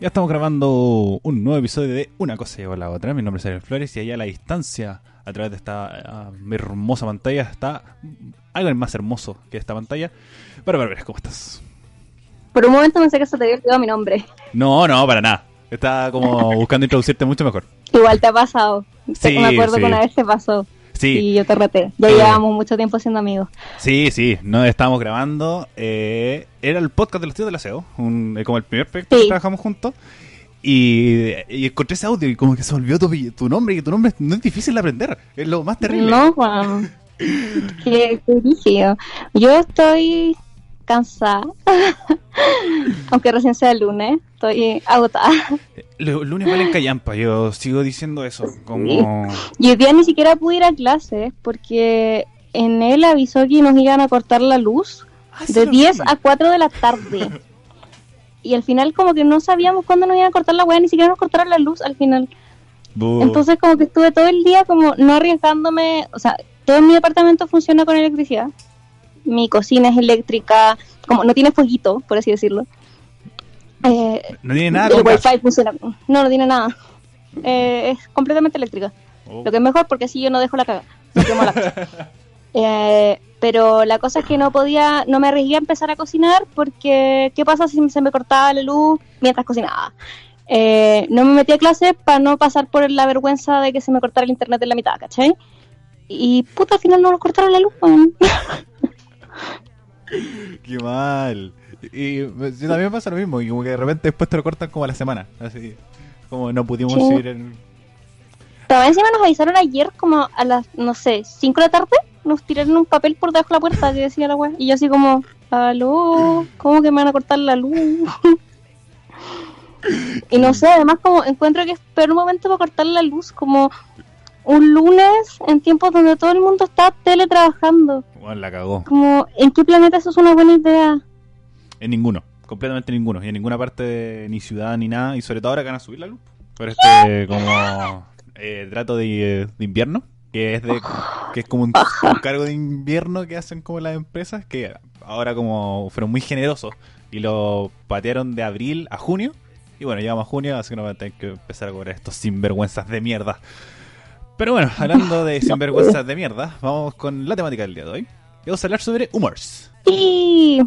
Ya estamos grabando un nuevo episodio de Una cosa lleva a la otra. Mi nombre es Ariel Flores y allá a la distancia, a través de esta uh, hermosa pantalla, está algo más hermoso que esta pantalla. Pero, ver, ¿cómo estás? Por un momento pensé que se te había olvidado mi nombre. No, no, para nada. Estaba como buscando introducirte mucho mejor. Igual te ha pasado. Sí, me acuerdo que una vez te pasó. Sí. Y yo te reté. Ya llevábamos mucho tiempo siendo amigos. Sí, sí. No estábamos grabando. Eh, era el podcast de los tíos del aseo. Un, eh, como el primer proyecto que trabajamos juntos. Y, y, encontré ese audio y como que se olvidó tu, tu nombre. Y tu nombre no es difícil de aprender. Es lo más terrible. No, Juan. qué, qué Yo estoy cansada. Aunque recién sea el lunes, estoy agotada. El lunes vale en callampa, yo sigo diciendo eso. Como... Y hoy día ni siquiera pude ir a clases porque en él avisó que nos iban a cortar la luz ah, de 10 a 4 de la tarde. y al final como que no sabíamos cuándo nos iban a cortar la weá, ni siquiera nos cortaron la luz al final. Entonces como que estuve todo el día como no arriesgándome, o sea, todo mi departamento funciona con electricidad mi cocina es eléctrica, como no tiene fueguito, por así decirlo. Eh, no tiene nada. El wifi funciona. No, no tiene nada. Eh, es completamente eléctrica. Oh. Lo que es mejor porque así yo no dejo la caga. eh, pero la cosa es que no podía, no me arriesgué a empezar a cocinar porque ¿qué pasa si se me cortaba la luz mientras cocinaba? Eh, no me metí a clase para no pasar por la vergüenza de que se me cortara el internet en la mitad, ¿cachai? Y puta, al final no nos cortaron la luz. Qué mal. Y también me pasa lo mismo, y como que de repente después te lo cortan como a la semana. Así, como no pudimos ir en. Pero encima nos avisaron ayer como a las, no sé, 5 de la tarde, nos tiraron un papel por debajo de la puerta que decía la web. Y yo así como, aló, ¿cómo que me van a cortar la luz? y no sé, además como encuentro que es peor momento para cortar la luz, como un lunes en tiempos donde todo el mundo está teletrabajando. Bueno, la cagó. Como, ¿en qué planeta eso es una buena idea? En ninguno, completamente ninguno. Y en ninguna parte, ni ciudad, ni nada. Y sobre todo ahora que van a subir la luz. Por este, como, eh, trato de, invierno. Que es de que es como un, cargo de invierno que hacen como las empresas. Que ahora como fueron muy generosos. Y lo patearon de abril a junio. Y bueno, llegamos a junio, así que no van a tener que empezar a cobrar estos sinvergüenzas de mierda. Pero bueno, hablando de sinvergüenzas de mierda, vamos con la temática del día de hoy. Vamos a hablar sobre humors. Sí.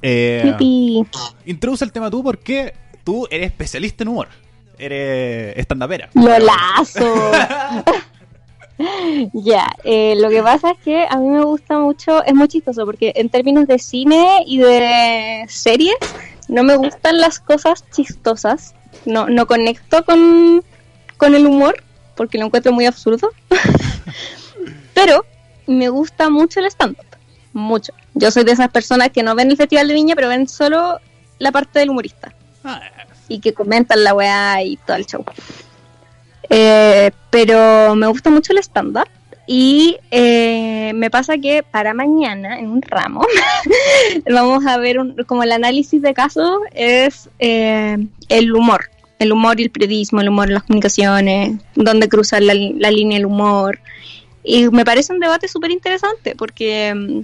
Eh, introduce el tema tú porque tú eres especialista en humor. Eres estandapera. ¡Lolazo! ya, eh, lo que pasa es que a mí me gusta mucho, es muy chistoso porque en términos de cine y de series, no me gustan las cosas chistosas. No, no conecto con, con el humor porque lo encuentro muy absurdo. Pero me gusta mucho el stand-up. Mucho. Yo soy de esas personas que no ven el Festival de Viña, pero ven solo la parte del humorista. Ah. Y que comentan la weá y todo el show. Eh, pero me gusta mucho el stand-up. Y eh, me pasa que para mañana, en un ramo, vamos a ver como el análisis de casos es eh, el humor el humor y el periodismo, el humor y las comunicaciones, dónde cruzar la, línea del humor. Y me parece un debate súper interesante porque mm,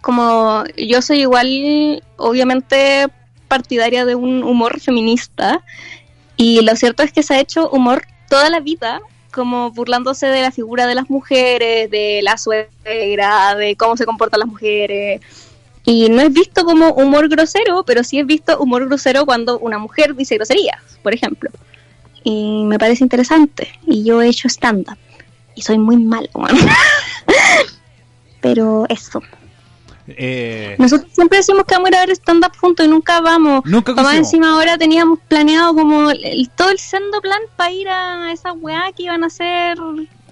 como yo soy igual, obviamente partidaria de un humor feminista y lo cierto es que se ha hecho humor toda la vida como burlándose de la figura de las mujeres, de la suegra, de cómo se comportan las mujeres, y no es visto como humor grosero, pero sí es visto humor grosero cuando una mujer dice groserías, por ejemplo. Y me parece interesante. Y yo he hecho stand-up. Y soy muy malo, pero eso. Eh... Nosotros siempre decimos que vamos a ir a ver stand-up juntos y nunca vamos. Nunca Más encima ahora teníamos planeado como el, todo el sendo plan para ir a esa weá que iban a hacer.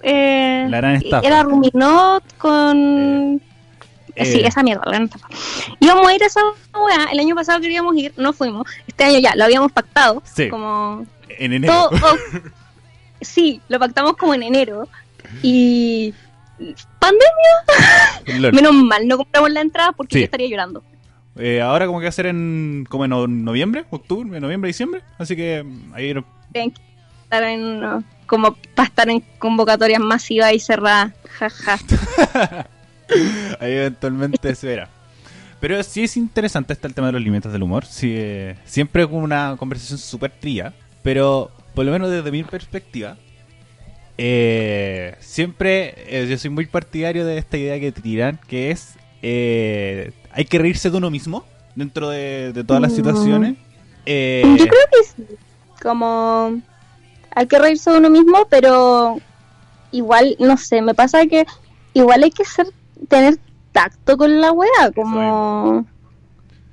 Eh, La gran Era Ruminot con... Eh, eh, sí, esa mierda, la gran estafa. Íbamos a ir a esa weá, el año pasado queríamos ir, no fuimos. Este año ya, lo habíamos pactado. Sí. Como. En enero. sí, lo pactamos como en enero. Y. ¡Pandemia! Menos mal, no compramos la entrada porque yo estaría llorando. Eh, ahora como que va a ser en como en noviembre, octubre, noviembre, diciembre, así que ahí que estar en como para estar en convocatorias masivas y cerradas, jaja. Ahí eventualmente se verá. Pero sí es interesante este el tema de los límites del humor. Sí, eh, siempre con una conversación súper tría, pero por lo menos desde mi perspectiva, eh, siempre eh, yo soy muy partidario de esta idea que tiran, que es hay que reírse de uno mismo dentro de, de todas las Mm. situaciones. Yo creo que sí. Como hay que reírse de uno mismo, pero igual, no sé, me pasa que igual hay que ser tener tacto con la weá, como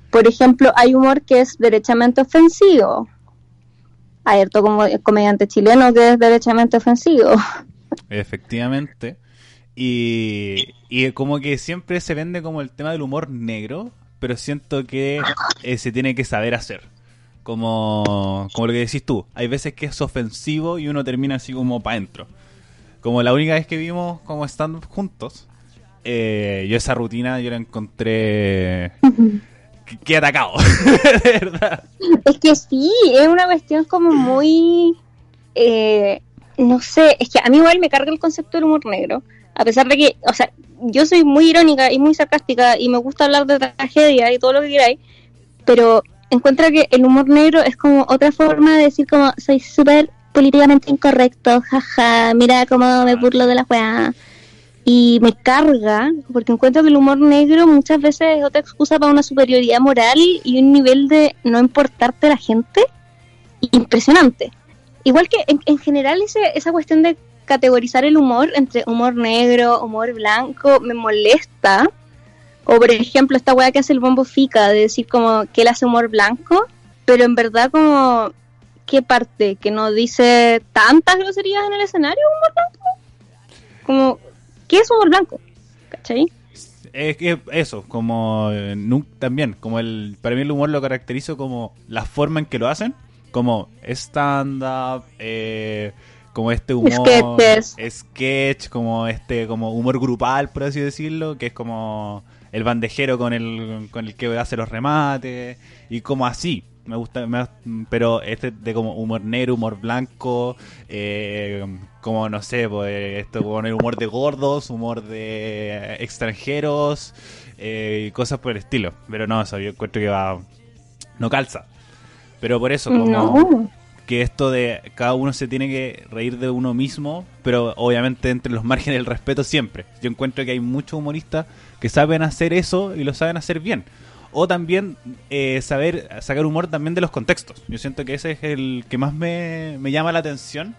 por ejemplo, hay humor que es derechamente ofensivo. Hay harto como comediante chileno que es derechamente ofensivo. Efectivamente. Y, y como que siempre se vende como el tema del humor negro, pero siento que eh, se tiene que saber hacer. Como, como lo que decís tú, hay veces que es ofensivo y uno termina así como para adentro. Como la única vez que vimos como estando juntos, eh, yo esa rutina yo la encontré... que, que atacado, de verdad. Es que sí, es una cuestión como muy... eh, no sé, es que a mí igual me carga el concepto del humor negro. A pesar de que, o sea, yo soy muy irónica y muy sarcástica y me gusta hablar de tragedia y todo lo que queráis, pero encuentro que el humor negro es como otra forma de decir como soy súper políticamente incorrecto, jaja, mira cómo me burlo de la weá. Y me carga, porque encuentro que el humor negro muchas veces es otra excusa para una superioridad moral y un nivel de no importarte a la gente impresionante. Igual que en, en general ese, esa cuestión de categorizar el humor entre humor negro, humor blanco, me molesta. O por ejemplo esta weá que hace el bombo fica de decir como que él hace humor blanco, pero en verdad como qué parte, que no dice tantas groserías en el escenario, humor blanco. Como, ¿qué es humor blanco? ¿Cachai? Es que eso, como eh, también, como el para mí el humor lo caracterizo como la forma en que lo hacen, como stand-up, eh, como este humor, Sketches. sketch, como este como humor grupal, por así decirlo, que es como el bandejero con el con el que hace los remates y como así. Me gusta, me- pero este de como humor negro, humor blanco, eh, como no sé, pues esto con el humor de gordos, humor de extranjeros eh, y cosas por el estilo. Pero no, eso yo encuentro que va, no calza. Pero por eso, como No. que esto de cada uno se tiene que reír de uno mismo, pero obviamente entre los márgenes del respeto siempre. Yo encuentro que hay muchos humoristas que saben hacer eso y lo saben hacer bien. O también eh, saber sacar humor también de los contextos. Yo siento que ese es el que más me, me llama la atención.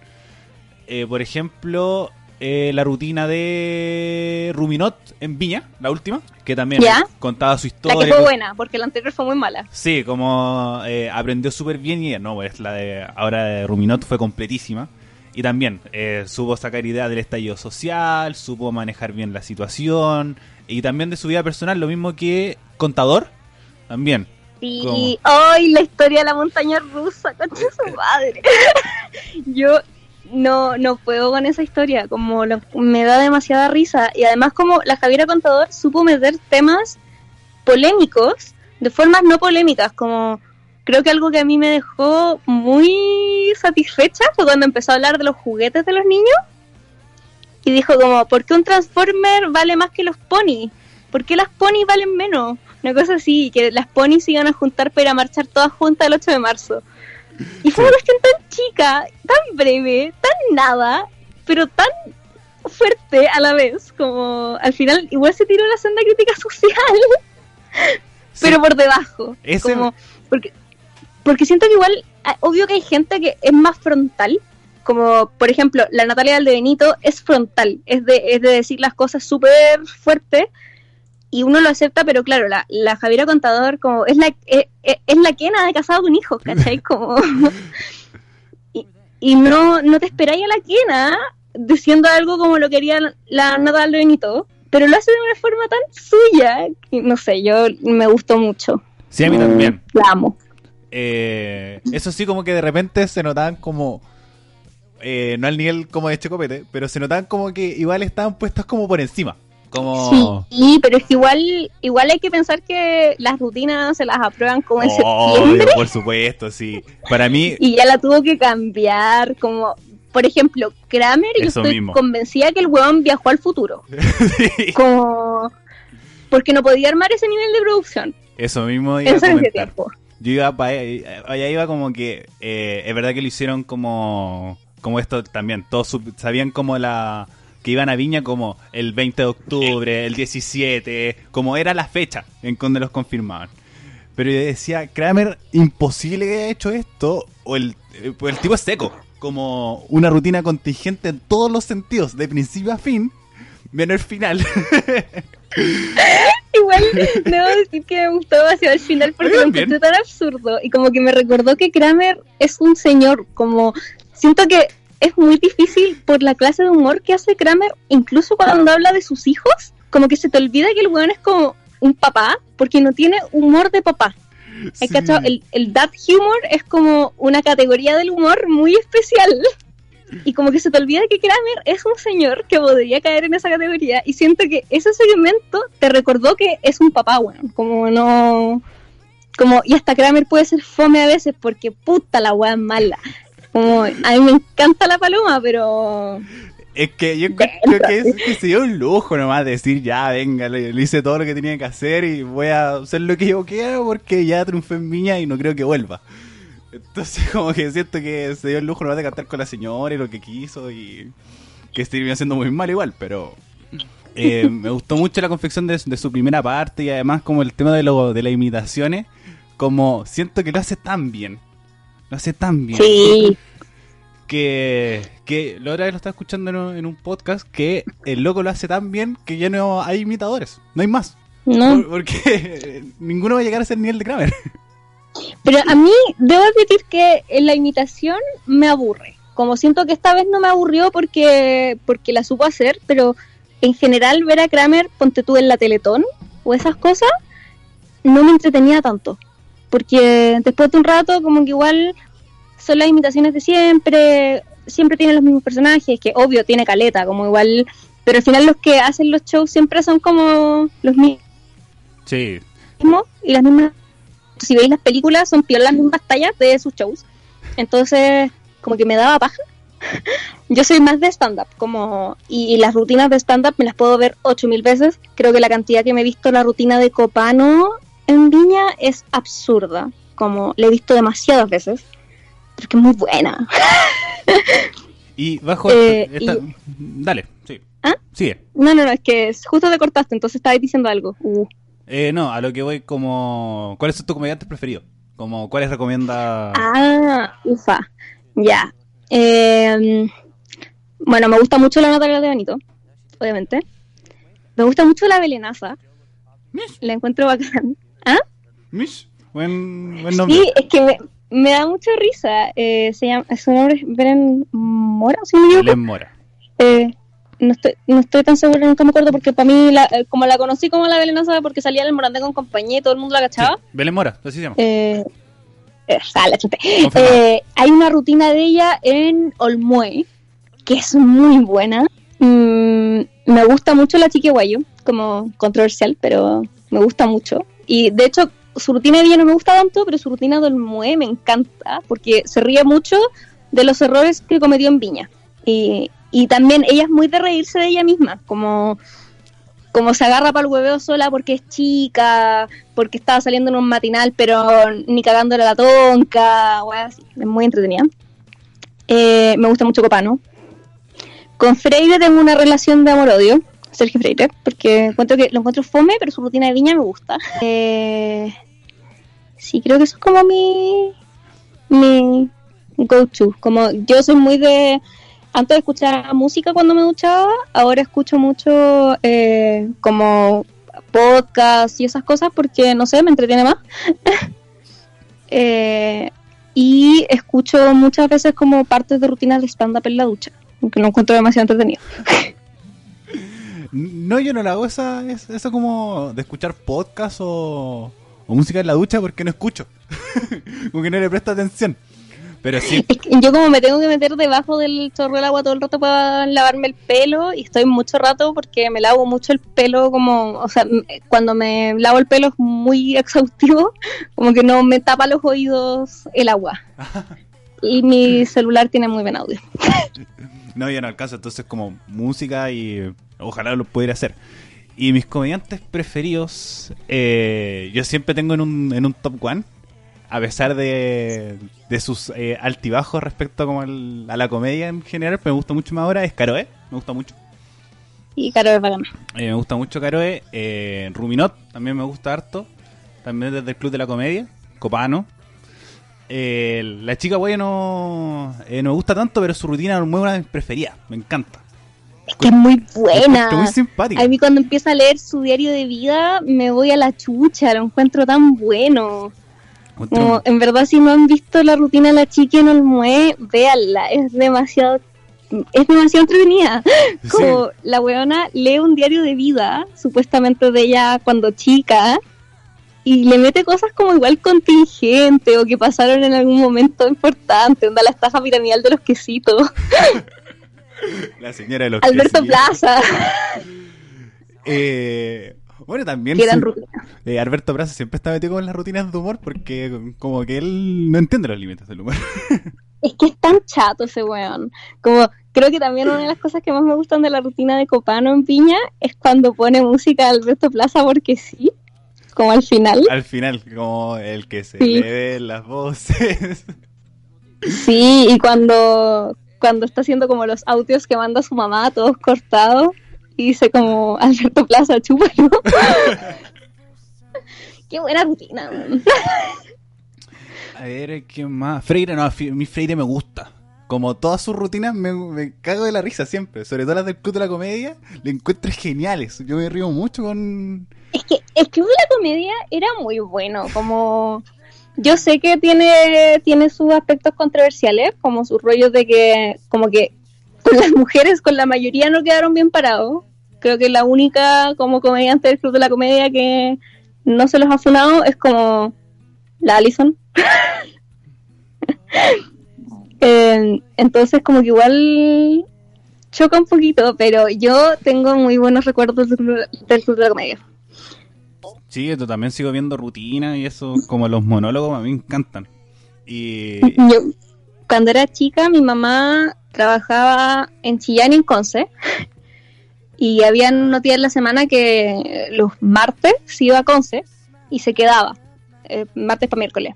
Eh, por ejemplo, eh, la rutina de Ruminot en Viña, la última, que también Ya. contaba su La historia. que fue buena, porque la anterior fue muy mala. Sí, como eh, aprendió súper bien y no, pues la de ahora de Ruminot fue completísima. Y también eh, supo sacar ideas del estallido social, supo manejar bien la situación y también de su vida personal, lo mismo que Contador, también. Sí, ¡ay! la historia de la montaña rusa, concha su madre. Yo no, no puedo con esa historia, como lo- me da demasiada risa. Y además, como la Javiera Contador supo meter temas polémicos de formas no polémicas, como creo que algo que a mí me dejó muy satisfecha fue cuando empezó a hablar de los juguetes de los niños y dijo como, ¿por qué un Transformer vale más que los ponis? ¿Por qué las ponis valen menos? Una cosa así, que las ponis se iban a juntar para ir a marchar todas juntas el 8 de marzo. Y fue una cuestión tan chica, tan breve, tan nada, pero tan fuerte a la vez, como al final igual se tiró la senda crítica social, Sí, pero por debajo. Ese- Como, porque, porque siento que igual, ah, obvio que hay gente que es más frontal, como por ejemplo la Natalia del de Benito es frontal, es de, es de decir las cosas súper fuerte y uno lo acepta, pero claro, la, la Javiera Contador como es la es, es- es la quena de casado con hijos, ¿cachai? Como y, y no, no te esperáis a la quena diciendo algo como lo quería la, Natalia Benito, pero lo hace de una forma tan suya, que no sé, yo me gustó mucho. sí, a mí también. La amo. Eh, eso sí, como que de repente se notaban como. eh, no al nivel como de Checopete, pero se notaban como que igual estaban puestos como por encima. Como. Sí, pero es que igual, igual hay que pensar que las rutinas se las aprueban como en septiembre Obvio, por supuesto, sí. Para mí, y ya la tuvo que cambiar, como por ejemplo, Kramer, yo Eso estoy mismo. convencida que el huevón viajó al futuro. sí. Como porque no podía armar ese nivel de producción. Eso mismo iba En a ese comentar. tiempo. Yo iba para allá iba como que eh, es verdad que lo hicieron como como esto también, todos sabían como la que iban a Viña como el 20 de octubre, el 17, como era la fecha en donde los confirmaban. Pero yo decía, Kramer, imposible que haya hecho esto, o el, eh, pues el tipo es seco, como una rutina contingente en todos los sentidos, de principio a fin, menos el final. Igual debo decir que me gustó demasiado el final porque lo encontré tan absurdo y como que me recordó que Kramer es un señor, como siento que es muy difícil por la clase de humor que hace Kramer, incluso cuando habla de sus hijos, como que se te olvida que el weón es como un papá porque no tiene humor de papá. ¿Hay Sí. El, el dad humor es como una categoría del humor muy especial. Y como que se te olvida que Kramer es un señor que podría caer en esa categoría. Y siento que ese segmento te recordó que es un papá, weón. Como no. Como, y hasta Kramer puede ser fome a veces porque puta la weá es mala. Como, a mí me encanta la paloma, pero. Es que yo encuentro que, es, que se dio un lujo nomás decir, ya, venga, le, le hice todo lo que tenía que hacer y voy a hacer lo que yo quiera porque ya triunfé en Viña y no creo que vuelva. Entonces como que siento que se dio el lujo nomás de cantar con la señora y lo que quiso y que terminó haciendo muy mal igual, pero eh, me gustó mucho la confección de, de su primera parte y además como el tema de, lo, de las imitaciones, como siento que lo hace tan bien. Lo hace tan bien Sí. que, que la otra vez lo estaba escuchando en un, en un podcast que el loco lo hace tan bien que ya no hay imitadores, no hay más. ¿No? Por- porque ninguno va a llegar a ser nivel de Kramer. Pero a mí debo admitir que en la imitación me aburre. Como siento que esta vez no me aburrió porque, porque la supo hacer, pero en general ver a Kramer, ponte tú en la Teletón o esas cosas, no me entretenía tanto. Porque después de un rato, como que igual son las imitaciones de siempre, siempre tienen los mismos personajes, que obvio tiene caleta, como igual, pero al final los que hacen los shows siempre son como los mismos Sí, y las mismas si veis las películas son peor las mismas tallas de sus shows. Entonces como que me daba paja. Yo soy más de stand up como y, y las rutinas de stand up me las puedo ver ocho mil veces. Creo que la cantidad que me he visto la rutina de Copano en Viña es absurda como la he visto demasiadas veces porque es muy buena y bajo Eh, esta- y- Dale, sí. ¿Ah? Sigue. no no no es que es- justo te cortaste entonces estabas diciendo algo Uh. Eh, no, a lo que voy como... ¿Cuáles son tus comediantes preferidos? Como, ¿cuáles recomienda? Ah, ufa. Ya. Eh, bueno, me gusta mucho la Natalia de Benito, obviamente. Me gusta mucho la Belenaza. La encuentro bacán. ¿Ah? Mish. Buen, buen nombre. Sí, es que me, me da mucha risa. Eh, se llama, su nombre es Mora, equivoco. Belén Mora. Eh, no estoy, no estoy tan segura, nunca me acuerdo porque para mí, la- eh, como la conocí como la Belenaza porque salía el Morandé con compañía y todo el mundo la Sí, cachaba. Belén Mora, así se llama. Eh, eh, chute. Confirmado. Eh, hay una rutina de ella en Olmué que es muy buena. Mm, me gusta mucho la Chiquihuayo, como controversial, pero me gusta mucho. Y de hecho, su rutina de ella no me gusta tanto, pero su rutina de Olmué me encanta porque se ríe mucho de los errores que cometió en Viña. Y, también ella es muy de reírse de ella misma, como como se agarra para el hueveo sola porque es chica, porque estaba saliendo en un matinal, pero ni cagándole la tonca, weá, así. es muy entretenida. Eh, me gusta mucho Copano. Con Freire tengo una relación de amor-odio, Sergio Freire, porque encuentro que lo encuentro fome, pero su rutina de viña me gusta. Eh, sí, creo que eso es como mi, mi go-to. Como yo soy muy de antes de escuchar música cuando me duchaba, ahora escucho mucho eh, como podcast y esas cosas porque, no sé, me entretiene más. Eh, y escucho muchas veces como partes de rutinas de stand-up en la ducha, que lo encuentro demasiado entretenido. No, yo no le hago esa, esa como de escuchar podcast o, o música en la ducha porque no escucho. como que no le presto atención. Pero sí, Es que yo como me tengo que meter debajo del chorro del agua todo el rato para lavarme el pelo y estoy mucho rato porque me lavo mucho el pelo como, o sea, cuando me lavo el pelo es muy exhaustivo, como que no me tapa los oídos el agua. Y mi celular tiene muy buen audio. no, yo no alcanzo. Entonces, como música y ojalá lo pudiera hacer. Y mis comediantes preferidos, eh, yo siempre tengo en un, en un top one, a pesar de, de sus eh, altibajos respecto como al- a la comedia en general, pero me gusta mucho más ahora, es Caroe, me gusta mucho. Y Caro es bacana. Eh, me gusta mucho Caroe, eh, Ruminot también me gusta harto, también desde el Club de la Comedia, Copano. Eh, la chica güey no, eh, no me gusta tanto, pero su rutina es una de mis preferidas, me encanta. Es que es muy buena. muy simpática. A mí cuando empieza a leer su diario de vida me voy a la chucha, lo encuentro tan bueno. Como, en verdad si no han visto la rutina de la chica en Olmué, véanla, es demasiado es demasiado entretenida. Como la weona lee un diario de vida, supuestamente de ella cuando chica, y le mete cosas como igual contingente o que pasaron en algún momento importante, onda la estafa piramidal de los quesitos, La señora de los Alberto. Plaza, Eh, bueno, también eh, Alberto Plaza siempre está metido con las rutinas de humor porque como que él no entiende los límites del humor. Es que es tan chato ese weón. Como creo que también una de las cosas que más me gustan de la rutina de Copano en Piña es cuando pone música de Alberto Plaza porque sí, como al final. Al final, como el que se Sí. le ven las voces. Sí, y cuando, cuando está haciendo como los audios que manda su mamá, todos cortados, y dice como Alberto Plaza, chúpalo. Qué buena rutina. A ver, ¿qué más? Freire, no, fi- mi Freire me gusta. Como todas sus rutinas me, me cago de la risa siempre. Sobre todo las del Club de la Comedia, le encuentro geniales. Yo me río mucho con... Es que el Club de la Comedia era muy bueno, como... Yo sé que tiene, tiene sus aspectos controversiales, como sus rollos de que, como que con las mujeres, con la mayoría no quedaron bien parados. Creo que la única como comediante del Club de la Comedia que no se los ha funado es como la Allison. Eh, entonces como que igual choca un poquito, pero yo tengo muy buenos recuerdos del Club, de la Comedia. Sí, yo también sigo viendo rutinas y eso, como los monólogos, a mí me encantan. Y... Yo, cuando era chica, mi mamá trabajaba en Chillán y en Conce. Y había unos días en la semana que los martes se iba a Conce y se quedaba, eh, martes para miércoles.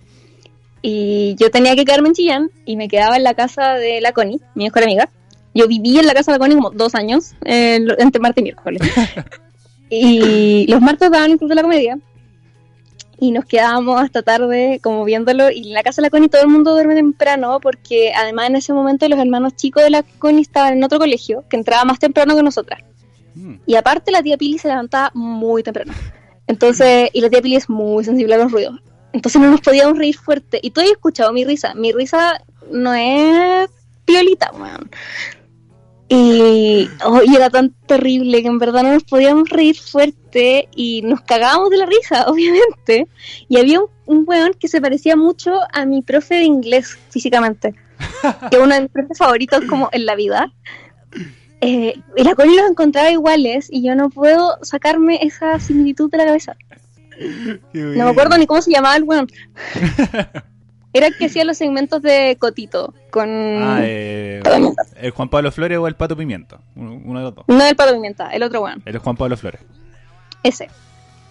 Y yo tenía que quedarme en Chillán y me quedaba en la casa de la Connie, mi mejor amiga. Yo viví en la casa de la Connie como dos años, eh, entre martes y miércoles. y los martes daban el Club de la Comedia. Y nos quedábamos hasta tarde como viéndolo. Y en la casa de la Connie todo el mundo duerme temprano porque además en ese momento los hermanos chicos de la Connie estaban en otro colegio que entraba más temprano que nosotras. Mm. y aparte la tía Pili se levantaba muy temprano. Entonces y la tía Pili es muy sensible a los ruidos. Entonces no nos podíamos reír fuerte. Y tú has escuchado mi risa. Mi risa no es piolita weón y, oh, y era tan terrible que en verdad no nos podíamos reír fuerte y nos cagábamos de la risa, obviamente. Y había un, un weón que se parecía mucho a mi profe de inglés físicamente, que es uno de mis profes favoritos como en la vida. Eh, y la Connie los encontraba iguales y yo no puedo sacarme esa similitud de la cabeza. No me acuerdo ni cómo se llamaba el weón. Era el que hacía los segmentos de Cotito con... Ah, eh, el Juan Pablo Flores o el Pato Pimiento. Uno, de los dos. No el Pato Pimienta, el otro weón. El Juan Pablo Flores. Ese.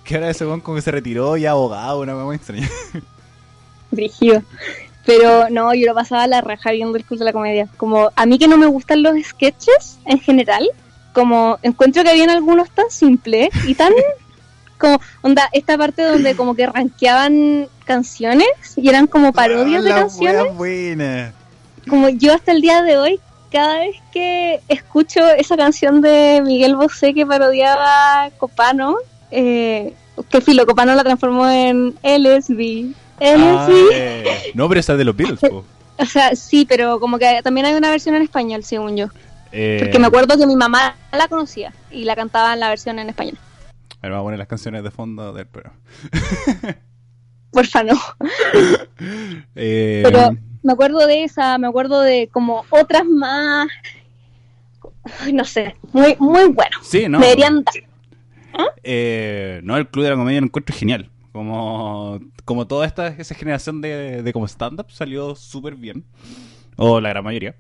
Que ahora ese weón como que se retiró y abogado, una muy extraña. Brígido. Pero no, yo lo pasaba a la raja viendo el club de la comedia. Como a mí que no me gustan los sketches en general, como encuentro que habían algunos tan simples y tan como onda esta parte donde como que rankeaban canciones y eran como parodias de Ah, canciones. buena. Como yo hasta el día de hoy cada vez que escucho esa canción de Miguel Bosé que parodiaba Copano, eh, que filo, Copano la transformó en LSB. Ah, LSB. eh, no, pero esa es de los Beatles, po. O sea, sí, pero como que también hay una versión en español, según yo. Eh, Porque me acuerdo que mi mamá la conocía y la cantaba en la versión en español. A ver, vamos a poner las canciones de fondo del programa. Porfa, no. Eh, Pero me acuerdo de esa, me acuerdo de como otras más. No sé, muy, muy bueno. sí, no. Me deberían dar. Eh, no, el Club de la Comedia lo encuentro genial. Como, como toda esta esa generación de, de como stand-up salió súper bien. O la gran mayoría.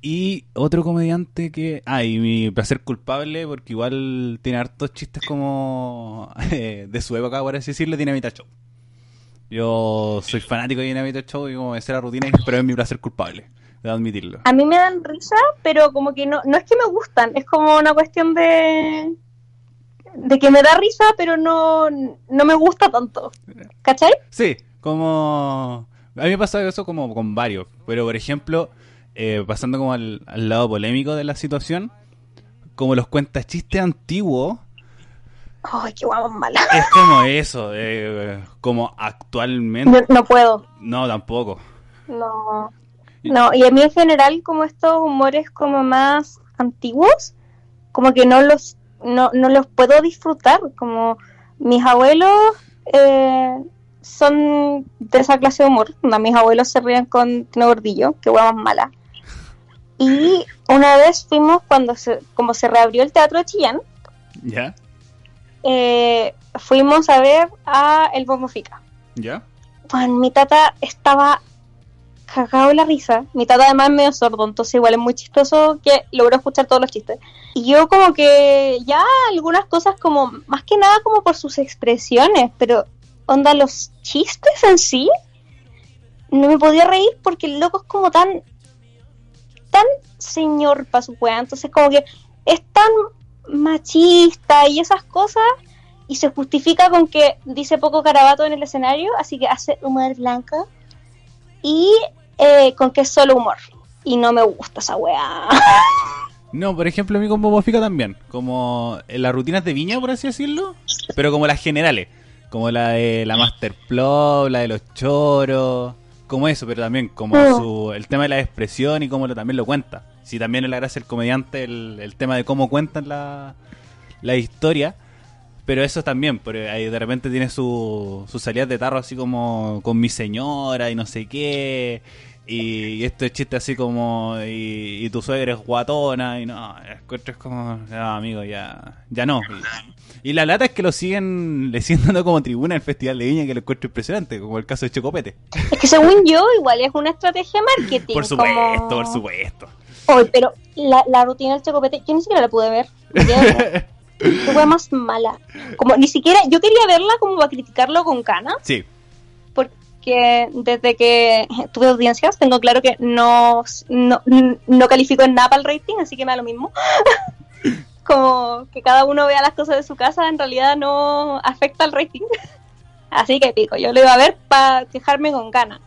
Y otro comediante que... Ah, y mi placer culpable, porque igual tiene hartos chistes como eh, de su época, por así decirlo, tiene mitad show. Yo soy fanático de Dinamita Show y como de hacer la rutina, pero es mi placer culpable, de admitirlo. A mí me dan risa, pero como que no, no es que me gustan, es como una cuestión de de que me da risa, pero no, no me gusta tanto. ¿Cachai? Sí, como... A mí me pasa eso como con varios, pero por ejemplo, eh, pasando como al, al lado polémico de la situación, como los cuentas chistes antiguos, Ay, qué guapo mala. es como eso, eh, como actualmente... No, no puedo. No, tampoco. No. No, y a mí en general, como estos humores como más antiguos, como que no los, no, no los puedo disfrutar. Como mis abuelos eh, son de esa clase de humor. No, mis abuelos se ríen con Tino Gordillo, que hueá más mala. Y una vez fuimos cuando se, como se reabrió el teatro de Chillán, ¿Ya? eh, fuimos a ver a El Bombo Fica. ¿Ya? Mi tata estaba cagado de la risa. Mi tata además es medio sordo, entonces igual es muy chistoso que logró escuchar todos los chistes. Y yo como que ya algunas cosas como, más que nada como por sus expresiones, pero onda los chistes en sí, no me podía reír porque el loco es como tan, tan señor para su wea, entonces como que es tan machista y esas cosas y se justifica con que dice poco carabato en el escenario, así que hace humor blanco y eh, con que es solo humor. Y no me gusta esa weá. No, por ejemplo, a mí con Bobo Fica también. Como en las rutinas de Viña, por así decirlo. Pero como las generales. Como la de la Master Plot, la de los choros. Como eso, pero también como su, el tema de la expresión y cómo lo, también lo cuenta. Si también es la gracia del comediante, el, el tema de cómo cuentan la, la historia. Pero eso también, porque ahí de repente tiene su, sus salidas de tarro así como con mi señora y no sé qué. Y, y esto es chiste así como, y, y tu suegra es guatona, y no, encuentro es como, no, amigo, ya, ya no. Y, y la lata es que lo siguen, le siguen dando como tribuna al Festival de Viña, que lo encuentro impresionante, como el caso de Chocopete. Es que según yo, igual es una estrategia de marketing. Por supuesto, como- por supuesto. Oy, pero la, la rutina del chocopete, yo ni siquiera la pude ver. Qué más mala. Como ni siquiera, yo quería verla como para criticarlo con ganas, Sí, porque desde que tuve audiencias tengo claro que no, no, no califico en nada para el rating, así que me da lo mismo. como que cada uno vea las cosas de su casa, en realidad no afecta al rating. Así que pico, yo lo iba a ver para quejarme con ganas.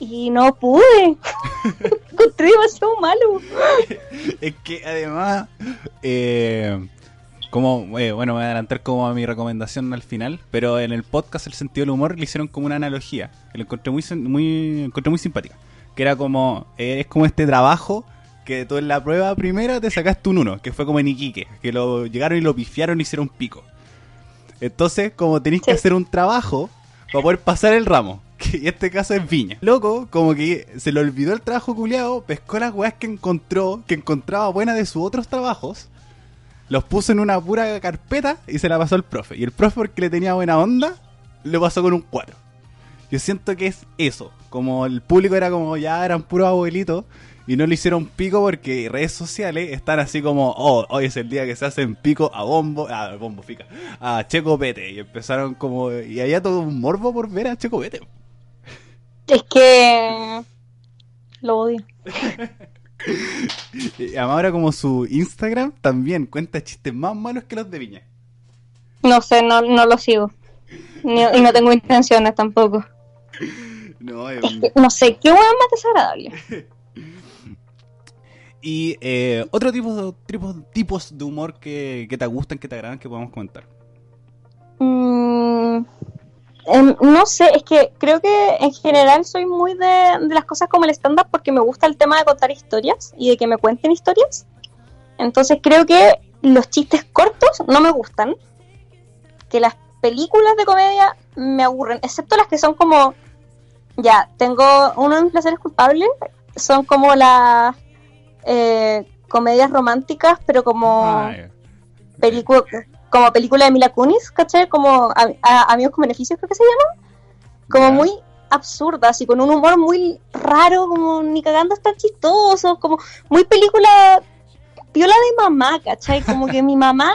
Y no pude. Encontré demasiado malo. es que además, eh, como, eh, bueno, me voy a adelantar como a mi recomendación al final, pero en el podcast El sentido del humor le hicieron como una analogía, que lo encontré muy, muy, encontré muy simpática, que era como, eh, es como este trabajo que tú en la prueba primera te sacaste un uno, que fue como en Iquique, que lo llegaron y lo pifiaron y hicieron pico. Entonces, como tenéis que hacer un trabajo para poder pasar el ramo, que en este caso es viña. Loco, como que se le olvidó el trabajo culiado, pescó las weas que encontró, que encontraba buenas de sus otros trabajos, los puso en una pura carpeta y se la pasó al profe. Y el profe, porque le tenía buena onda, lo pasó con un 4. Yo siento que es eso. Como el público era como ya eran puros abuelitos y no le hicieron pico porque redes sociales están así como, oh, hoy es el día que se hacen pico a bombo, a bombo fica, a Checo Pete. Y empezaron como, y había todo un morbo por ver a Checo Pete. Es que lo odio. Y ahora como su Instagram también cuenta chistes más malos que los de Viña. No sé, no, no lo sigo. Ni- y no tengo intenciones tampoco. No, Es que, no sé, qué hueá más desagradable. Y eh, otro tipo, tipos, tipos de humor que, que te gustan, que te agradan, que podemos comentar. Mm, no sé, es que creo que en general soy muy de, de las cosas como el stand-up porque me gusta el tema de contar historias y de que me cuenten historias. Entonces creo que los chistes cortos no me gustan. Que las películas de comedia me aburren, excepto las que son como... Ya, tengo uno de mis placeres culpables, son como las eh, comedias románticas, pero como Ay, película como película de Mila Kunis, ¿cachai? Como a- a- Amigos con Beneficios creo que se llama. Como muy absurdas y con un humor muy raro, como ni cagando están chistosos, como muy película viola de mamá, ¿cachai? Como que mi mamá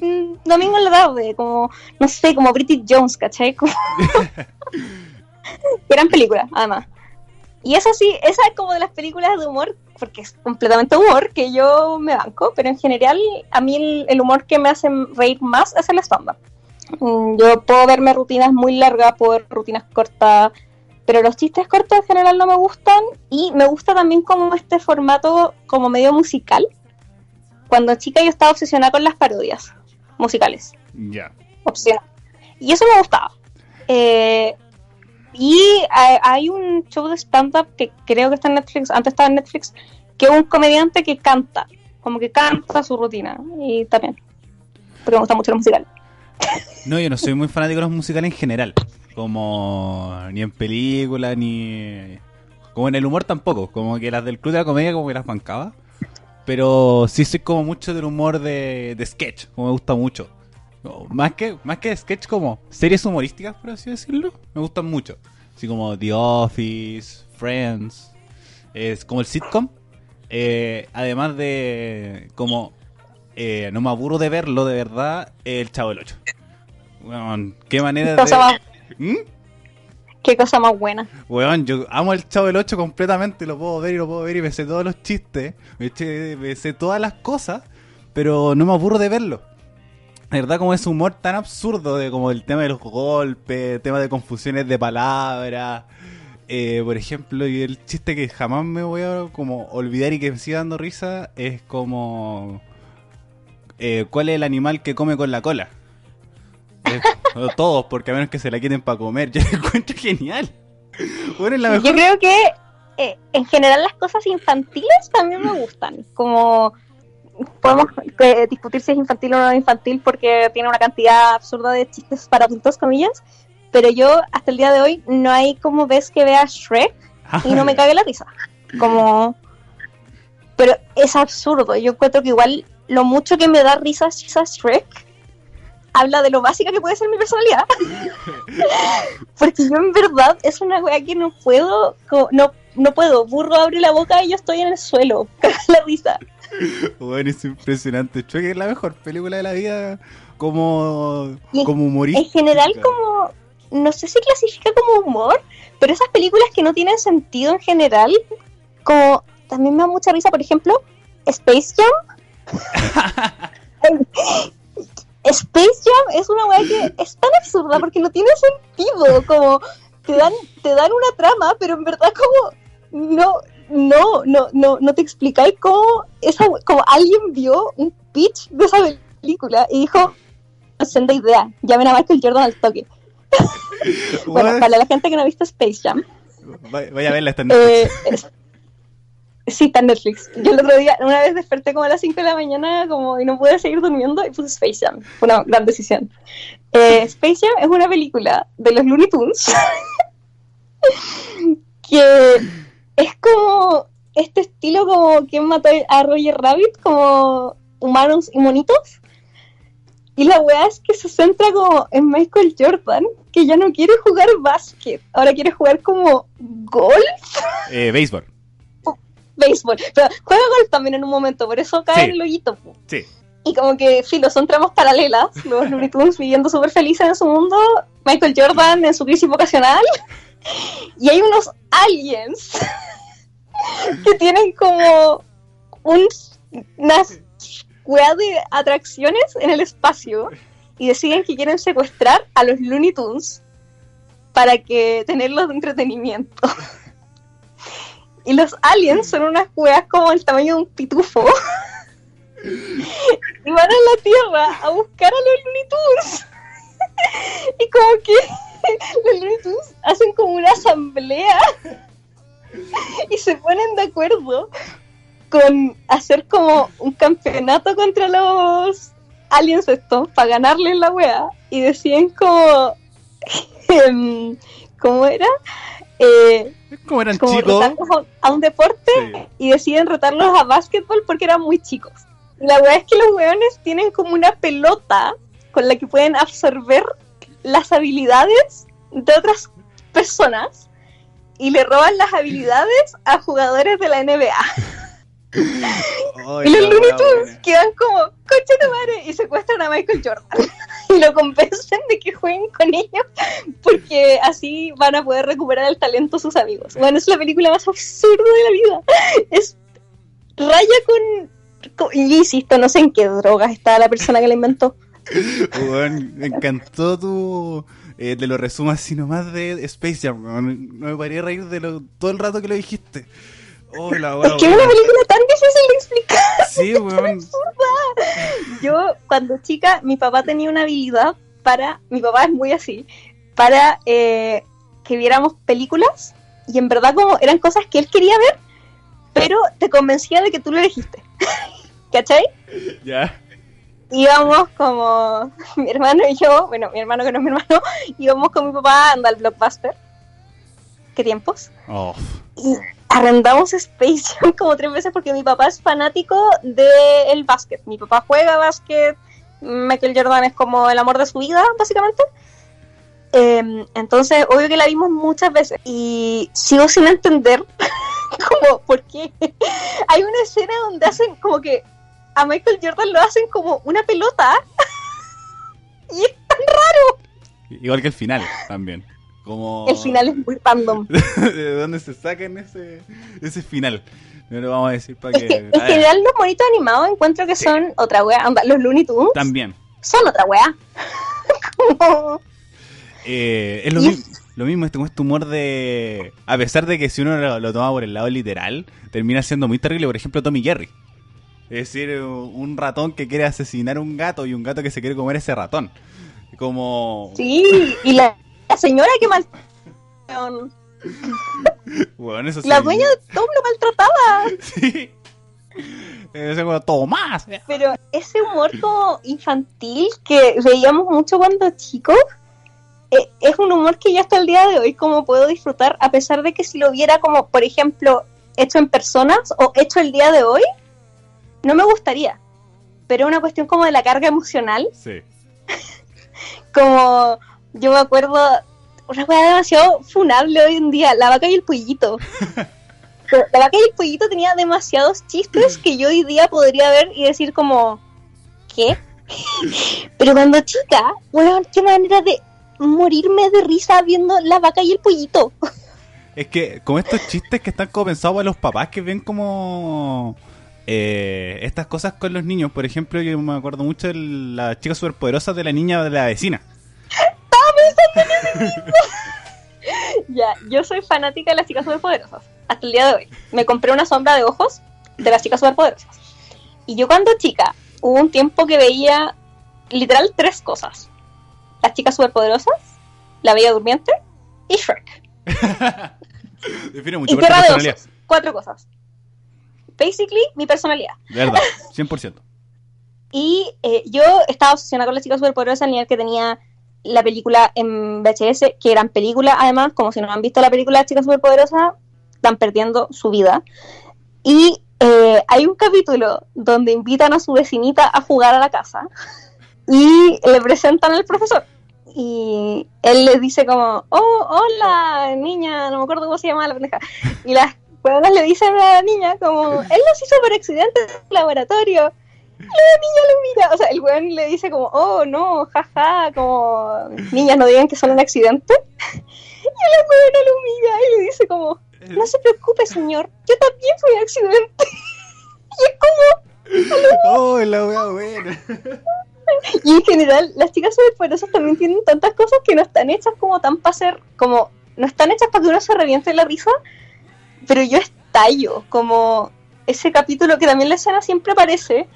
ve el mm, domingo en la tarde, como, no sé, como Bridget Jones, ¿cachai? Como... Gran película, además. Y eso sí, esa es como de las películas de humor, porque es completamente humor, que yo me banco, pero en general a mí el, el humor que me hace reír más es el stand-up. Mm, Yo puedo verme rutinas muy largas, puedo ver rutinas cortas, pero los chistes cortos en general no me gustan y me gusta también como este formato como medio musical. Cuando chica yo estaba obsesionada con las parodias musicales, Ya. obsesionada. Y eso me gustaba. Eh, y hay, un show de stand-up que creo que está en Netflix, antes estaba en Netflix, que es un comediante que canta, como que canta su rutina. Y también, porque me gusta mucho lo musical. No, yo no soy muy fanático de los musicales en general. Como ni en películas, ni. Como en el humor tampoco. Como que las del Club de la Comedia, como que las bancaba. Pero sí soy como mucho del humor de, de sketch, como me gusta mucho. Más que, más que sketch, como series humorísticas, por así decirlo, me gustan mucho. Así como The Office, Friends, es como el sitcom. Eh, además de, como, eh, no me aburro de verlo, de verdad, El Chavo del 8. Weón, qué manera Cosa más, de... ¿Mm? qué cosa más buena. Weón, yo amo el Chavo del 8 completamente, lo puedo ver y lo puedo ver y me sé todos los chistes, me, eché- me sé todas las cosas, pero no me aburro de verlo. De verdad, como ese humor tan absurdo de como el tema de los golpes, tema de confusiones de palabras. eh, por ejemplo, y el chiste que jamás me voy a como olvidar y que me sigue dando risa es como eh, ¿cuál es el animal que come con la cola? Eh, todos, porque a menos que se la quieren para comer. Yo lo encuentro genial. Bueno, es la Yo mejor. creo que eh, en general las cosas infantiles también me gustan. Como podemos eh, discutir si es infantil o no infantil porque tiene una cantidad absurda de chistes para adultos, comillas. Pero yo hasta el día de hoy no hay como ves que vea Shrek y no me cague la risa. Como... Pero es absurdo. Yo encuentro que igual lo mucho que me da risa Shrek habla de lo básica que puede ser mi personalidad. Porque yo en verdad es una wea que no puedo, no, no puedo. Burro abre la boca y yo estoy en el suelo. Caga la risa. Bueno, es impresionante. Shrek es la mejor película de la vida como, Y como humorista. En general como, no sé si clasifica como humor, pero esas películas que no tienen sentido en general, como también me da mucha risa, por ejemplo, Space Jam. Space Jam es una weá que es tan absurda porque no tiene sentido, como te dan, te dan una trama, pero en verdad como no, no, no, no, no te explicáis cómo esa como alguien vio un pitch de esa película y dijo, senda idea, llamen a Michael Jordan al toque. Bueno, What? para la gente que no ha visto Space Jam, vaya a verla esta noche. eh, es- sí, está en Netflix. Yo el otro día, una vez desperté como a las 5 de la mañana como y no pude seguir durmiendo y puse Space Jam. Fue una gran decisión. Eh, Space Jam es una película de los Looney Tunes que es como este estilo como quien mató a Roger Rabbit, como humanos y monitos. Y la weá es que se centra como en Michael Jordan, que ya no quiere jugar básquet, ahora quiere jugar como golf, Eh, béisbol. béisbol. Pero juega golf también en un momento, por eso cae Sí. en el hoyito. Sí. Y como que, filo, son tramas paralelas, los Looney Tunes viviendo súper felices en su mundo, Michael Jordan en su crisis vocacional, y hay unos aliens que tienen como un, unas weas de atracciones en el espacio y deciden que quieren secuestrar a los Looney Tunes para que tenerlos de entretenimiento. Y los aliens son unas weas como el tamaño de un pitufo. y van a la Tierra a buscar a los Looney Tunes. y como que los Looney Tunes hacen como una asamblea y se ponen de acuerdo con hacer como un campeonato contra los aliens estos para ganarles la wea y deciden como em, ¿cómo era? Eh, Como eran como chicos. a, a un deporte Sí. y deciden retarlos a básquetbol porque eran muy chicos. La weá es que los weones tienen como una pelota con la que pueden absorber las habilidades de otras personas y le roban las habilidades a jugadores de la NBA. Y los Looney Tunes quedan como, coche de madre, y secuestran a Michael Jordan. y lo convencen de que jueguen con ellos, porque así van a poder recuperar el talento de sus amigos. Bueno, es la película más absurda de la vida. Es raya con, con- y insisto, no sé en qué drogas está la persona que la inventó. Weón, me encantó tu. Eh, te lo resumo así nomás de Space Jam. No me paré a reír de lo, todo el rato que lo dijiste. Oh, la wea Es que es una película tan difícil de explicar. Sí, weón. Yo, cuando chica, mi papá tenía una habilidad para, mi papá es muy así, para eh, que viéramos películas y en verdad como eran cosas que él quería ver, pero te convencía de que tú lo elegiste. ¿Cachai? Ya. Íbamos como mi hermano y yo, bueno, mi hermano que no es mi hermano, íbamos con mi papá anda al blockbuster. ¿Qué tiempos? Oh. y arrendamos Space Jam como tres veces porque mi papá es fanático del básquet. Mi papá juega básquet, Michael Jordan es como el amor de su vida, básicamente. Eh, entonces, obvio que la vimos muchas veces y sigo sin entender como por qué. Hay una escena donde hacen como que a Michael Jordan lo hacen como una pelota y es tan raro. Igual que el final también. Como... El final es muy random. ¿De dónde se sacan ese, ese final? No lo vamos a decir para Es que... que en a ver, general los monitos animados encuentro que son otra wea. Onda, Los Looney Tunes También. son otra wea. Como- Eh, es lo, Y mi- lo mismo, este, como este humor de... A pesar de que si uno lo, lo toma por el lado literal, termina siendo muy terrible. Por ejemplo, Tommy Jerry. Es decir, un ratón que quiere asesinar a un gato y un gato que se quiere comer ese ratón. Como... Sí, y la, la señora que mal... Bueno, eso sí. La dueña de Tom lo maltrataba. Sí. Es como, Tomás. Pero ese humor como infantil que veíamos mucho cuando chicos, eh, es un humor que yo hasta el día de hoy como puedo disfrutar, a pesar de que si lo viera como, por ejemplo, hecho en personas o hecho el día de hoy, no me gustaría. Pero es una cuestión como de la carga emocional Sí. como yo me acuerdo una cosa demasiado funable hoy en día la vaca y el pollito la vaca y el pollito tenía demasiados chistes que yo hoy día podría ver y decir como ¿qué? pero cuando chica weón qué manera de morirme de risa viendo la vaca y el pollito Es que como estos chistes que están como pensados para los papás que ven como eh, estas cosas con los niños. Por ejemplo, yo me acuerdo mucho de la chica superpoderosa de la niña de la vecina. ya yo soy fanática de las chicas superpoderosas hasta el día de hoy me compré una sombra de ojos de las chicas superpoderosas y yo cuando chica hubo un tiempo que veía literal tres cosas las chicas superpoderosas la bella durmiente y Shrek Define mucho y Tierra de. Osos cuatro cosas basically mi personalidad verdad, 100%. Y eh, yo estaba obsesionada con las chicas superpoderosas al nivel que tenía la película en VHS, que eran películas, además, como si no han visto la película de chicas superpoderosas, están perdiendo su vida. Y eh, hay un capítulo donde invitan a su vecinita a jugar a la casa y le presentan al profesor. Y él le dice como, oh, hola, niña, no me acuerdo cómo se llama la pendeja. Y las huevonas le dicen a la niña como, él nos hizo por accidente en el laboratorio. La niña lo mira, o sea, el weón le dice como, oh, no, jaja, como, niñas no digan que son un accidente. Y la weona lo mira y le dice como, no se preocupe, señor, yo también fui un accidente. Y es como, Oh, la wea buena. y en general, las chicas superpoderosas también tienen tantas cosas que no están hechas como tan para ser, como, no están hechas para que uno se reviente la risa, pero yo estallo, como ese capítulo que también la escena siempre aparece,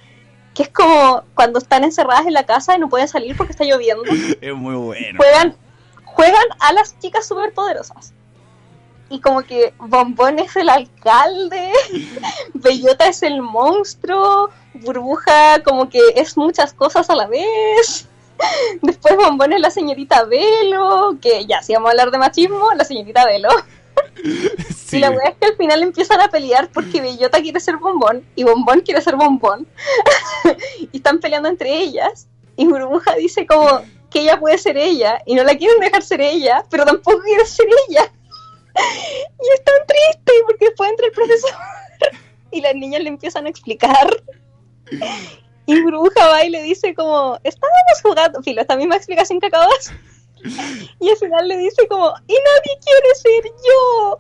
que es como cuando están encerradas en la casa y no pueden salir porque está lloviendo, Es muy bueno. juegan, juegan a las chicas superpoderosas. Y como que Bombón es el alcalde, Bellota es el monstruo, Burbuja como que es muchas cosas a la vez. Después Bombón es la señorita Velo, que ya si vamos a hablar de machismo, la señorita Velo. Sí. Y la weá es que al final empiezan a pelear porque Bellota quiere ser bombón y Bombón quiere ser bombón. y están peleando entre ellas. Y Burbuja dice como, que ella puede ser ella y no la quieren dejar ser ella, pero tampoco quiere ser ella. Y es tan triste porque después entra el profesor y las niñas le empiezan a explicar. Y Bruja va y le dice como, estábamos jugando, filo, esta misma explicación que acabas. Y al final le dice como, y nadie quiere ser yo.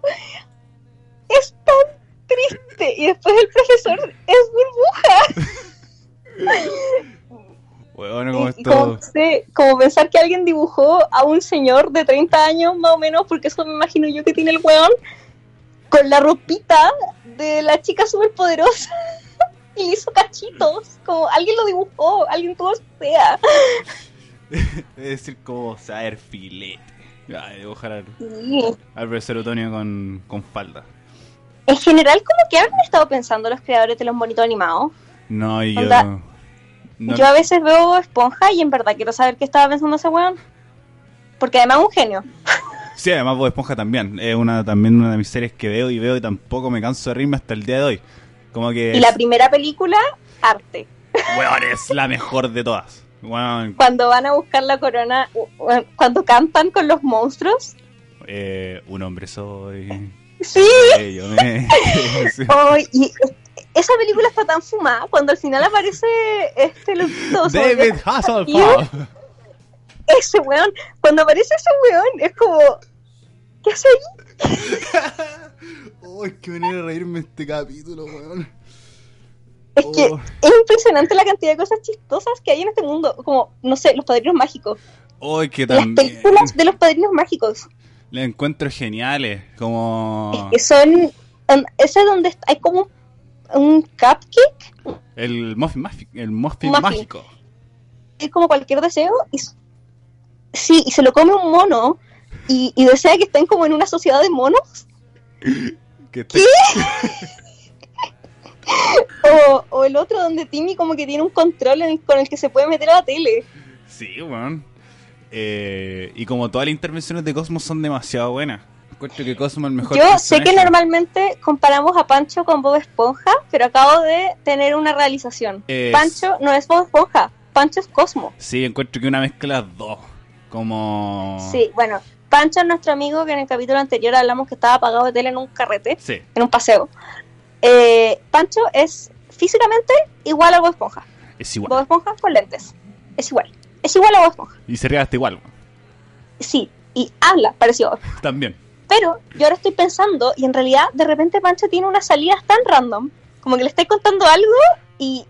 Es tan triste. Y después el profesor es burbuja. Bueno, como Y- como, sé, como pensar que alguien dibujó a un señor de 30 años más o menos, porque eso me imagino yo que tiene el weón, con la ropita de la chica superpoderosa y le hizo cachitos. Como alguien lo dibujó, alguien tuvo esa idea. Es decir, como saber filete. Ay, dibujar al, Sí. al profesor Otonio con, con falda. En general, como que habrán estado pensando los creadores de los monitos animados. No, y yo. Onda, no- Yo a veces veo Esponja y en verdad quiero saber qué estaba pensando ese weón. Porque además es un genio. Sí, además Bob Esponja también. Es una, también una de mis series que veo y veo y tampoco me canso de reírme hasta el día de hoy. Como que. Y la primera película, arte. Weón, es la mejor de todas. Weón, Cuando van a buscar la corona, cuando cantan con los monstruos. eh, un hombre soy. Sí. eh, yo me-. Ay, y esa película está tan fumada cuando al final aparece este loquito. David Hasselhoff. Ese weón. Cuando aparece ese weón, es como. ¿Qué hace ahí? Uy, qué manera de reírme este capítulo, weón. Es que Oh. es impresionante la cantidad de cosas chistosas que hay en este mundo. Como, no sé, los padrinos mágicos. Uy, que Las películas de los padrinos mágicos. Los encuentro geniales. Como. Que son. en- Ese donde está- hay como un, cupcake. El muffin, mágico- el muffin, Muffin. mágico. Es como cualquier deseo. Y, sí, y se lo come un mono. Y, y desea que estén como en una sociedad de monos. Que te- O, o el otro donde Timmy como que tiene un control en el- con el que se puede meter a la tele. Sí, weón. Eh, y como todas las intervenciones de Cosmos son demasiado buenas. Encuentro que Cosmo es el mejor. Yo sé que normalmente comparamos a Pancho con Bob Esponja, pero acabo de tener una realización. Es- Pancho no es Bob Esponja, Pancho es Cosmo. Sí, encuentro que una mezcla de las dos. Como. Sí, bueno, Pancho es nuestro amigo que en el capítulo anterior hablamos que estaba apagado de tele en un carrete, Sí, en un paseo. Eh, Pancho es físicamente igual a Bob Esponja. es igual. Bob Esponja con lentes. Es igual. Es igual a Bob Esponja. Y se ríe hasta igual. Sí, y habla parecido a Bob Esponja. También. Pero yo ahora estoy pensando, y en realidad de repente Pancho tiene unas salidas tan random, como que le estáis contando algo y,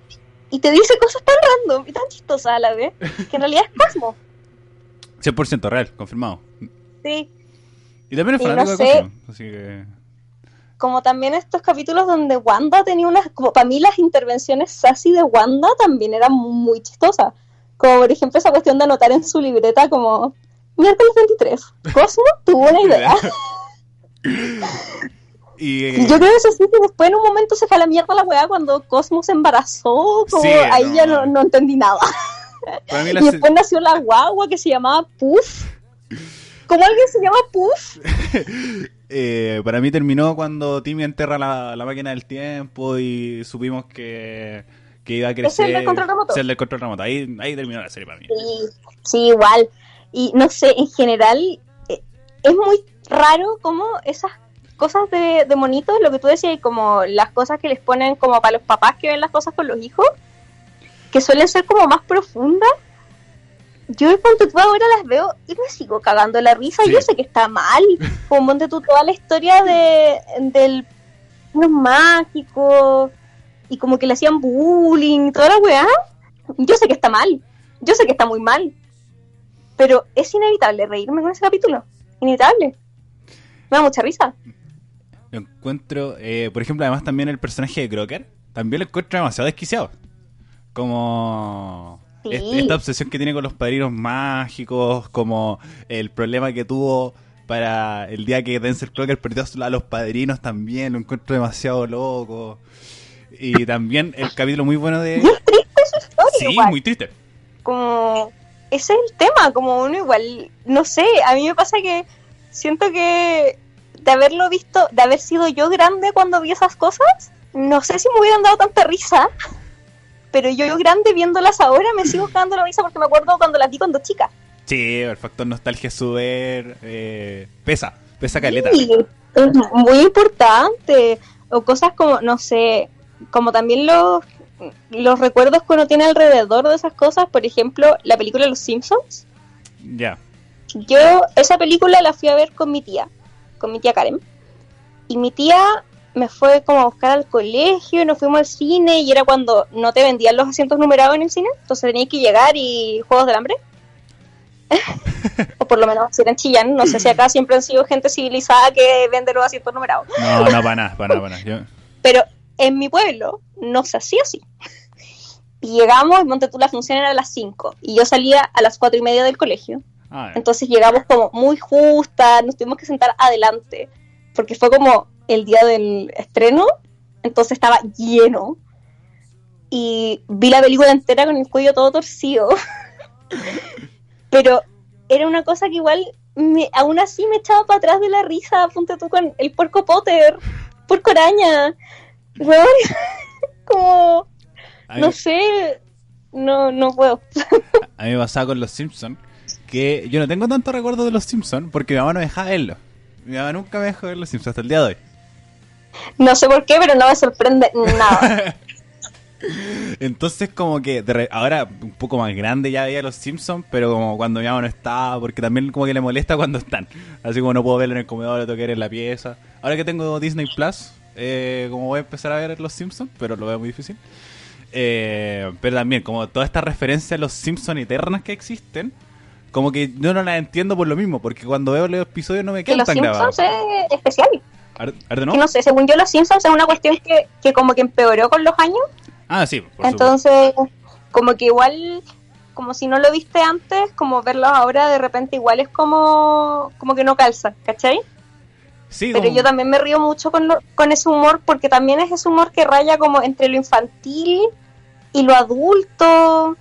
y te dice cosas tan random y tan chistosas a la vez, que en realidad es Cosmo. 100% real, confirmado. Sí, Y también es fanático no de sé. Cosmo. Así que. Como también estos capítulos donde Wanda tenía unas, como para mí las intervenciones sassy de Wanda también eran muy chistosas. Como por ejemplo esa cuestión de anotar en su libreta como miércoles 23, Cosmo tuvo una idea. Y. Y yo creo que eso sí, que después en un momento se fue a la mierda la weá cuando Cosmo se embarazó, como Sí, ahí no. ya no, no entendí nada. Y después nació la guagua que se llamaba Puff. ¿Cómo alguien se llama Puff? Eh, para mí terminó cuando Timmy enterra la, la máquina del tiempo y supimos que, que iba a crecer. el del control remoto. El del control remoto. Ahí, ahí terminó la serie para mí. Sí, sí, igual. Y no sé, en general eh, es muy raro como esas cosas de, de monitos, lo que tú decías, y como las cosas que les ponen como para los papás que ven las cosas con los hijos, que suelen ser como más profundas. Yo cuando tú ahora las veo y me sigo cagando la risa. Sí. Yo sé que está mal. Como monte tú toda la historia de del los mágicos y como que le hacían bullying y toda la weá. Yo sé que está mal. Yo sé que está muy mal. Pero es inevitable reírme con ese capítulo. Inevitable. Me da mucha risa. Lo encuentro, eh, por ejemplo, además también el personaje de Crocker, también lo encuentro demasiado desquiciado. Como Sí. est- esta obsesión que tiene con los padrinos mágicos, como el problema que tuvo para el día que Denzel Crocker perdió a los padrinos también, lo encuentro demasiado loco. Y también el capítulo muy bueno de... Muy triste su historia. Sí, igual. muy triste. como ese es el tema, como uno igual, no sé, a mí me pasa que siento que de haberlo visto, de haber sido yo grande cuando vi esas cosas, no sé si me hubieran dado tanta risa, pero yo, yo grande viéndolas ahora me sigo cagando la risa porque me acuerdo cuando las vi cuando chica. Sí, el factor nostalgia super eh, pesa, pesa caleta. Sí, es muy importante. O cosas como, no sé, como también los, los recuerdos que uno tiene alrededor de esas cosas. Por ejemplo, la película Los Simpsons. Ya. Yo esa película la fui a ver con mi tía, con mi tía Karen. Y mi tía me fue como a buscar al colegio, nos fuimos al cine y era cuando no te vendían los asientos numerados en el cine, entonces tenías que llegar y Juegos del Hambre. o por lo menos si eran chillán, no sé si acá siempre han sido gente civilizada que vende los asientos numerados. No, no, para nada, para nada, para nada. Yo- Pero en mi pueblo no se hacía así. Y llegamos, monte tú, la función era a las 5 y yo salía a las 4 y media del colegio. Ah, Entonces llegamos como muy justa, nos tuvimos que sentar adelante, porque fue como el día del estreno, entonces estaba lleno. Y vi la película entera con el cuello todo torcido. Pero era una cosa que igual, me, aún así me echaba para atrás de la risa, ponte tú con el puerco Potter, puerco araña. Weón, como, no sé, no, no puedo. a mí me pasaba con los Simpsons que yo no tengo tanto recuerdo de los Simpsons porque mi mamá no dejaba verlos. Mi mamá nunca me dejó ver los Simpsons hasta el día de hoy. No sé por qué, pero no me sorprende nada. Entonces como que re- ahora un poco más grande ya veía los Simpsons, pero como cuando mi mamá no estaba, porque también como que le molesta cuando están. Así como no puedo verlo en el comedor, lo tengo que ver en la pieza. Ahora que tengo Disney Plus, eh, como voy a empezar a ver los Simpsons, pero lo veo muy difícil. Eh, pero también como todas estas referencias a los Simpsons eternas que existen, como que yo no las entiendo por lo mismo, porque cuando veo los episodios no me que quedan los tan grabados. Simpsons es especial. Ar- ¿Arde no? Que no sé, según yo los Simpsons es una cuestión que, que como que empeoró con los años. Ah, sí, por supuesto. Entonces, como que igual, como si no lo viste antes, como verlos ahora de repente igual es como, como que no calza, ¿cachai? Sí, Pero como- yo también me río mucho con, lo- con ese humor porque también es ese humor que raya como entre lo infantil y lo adulto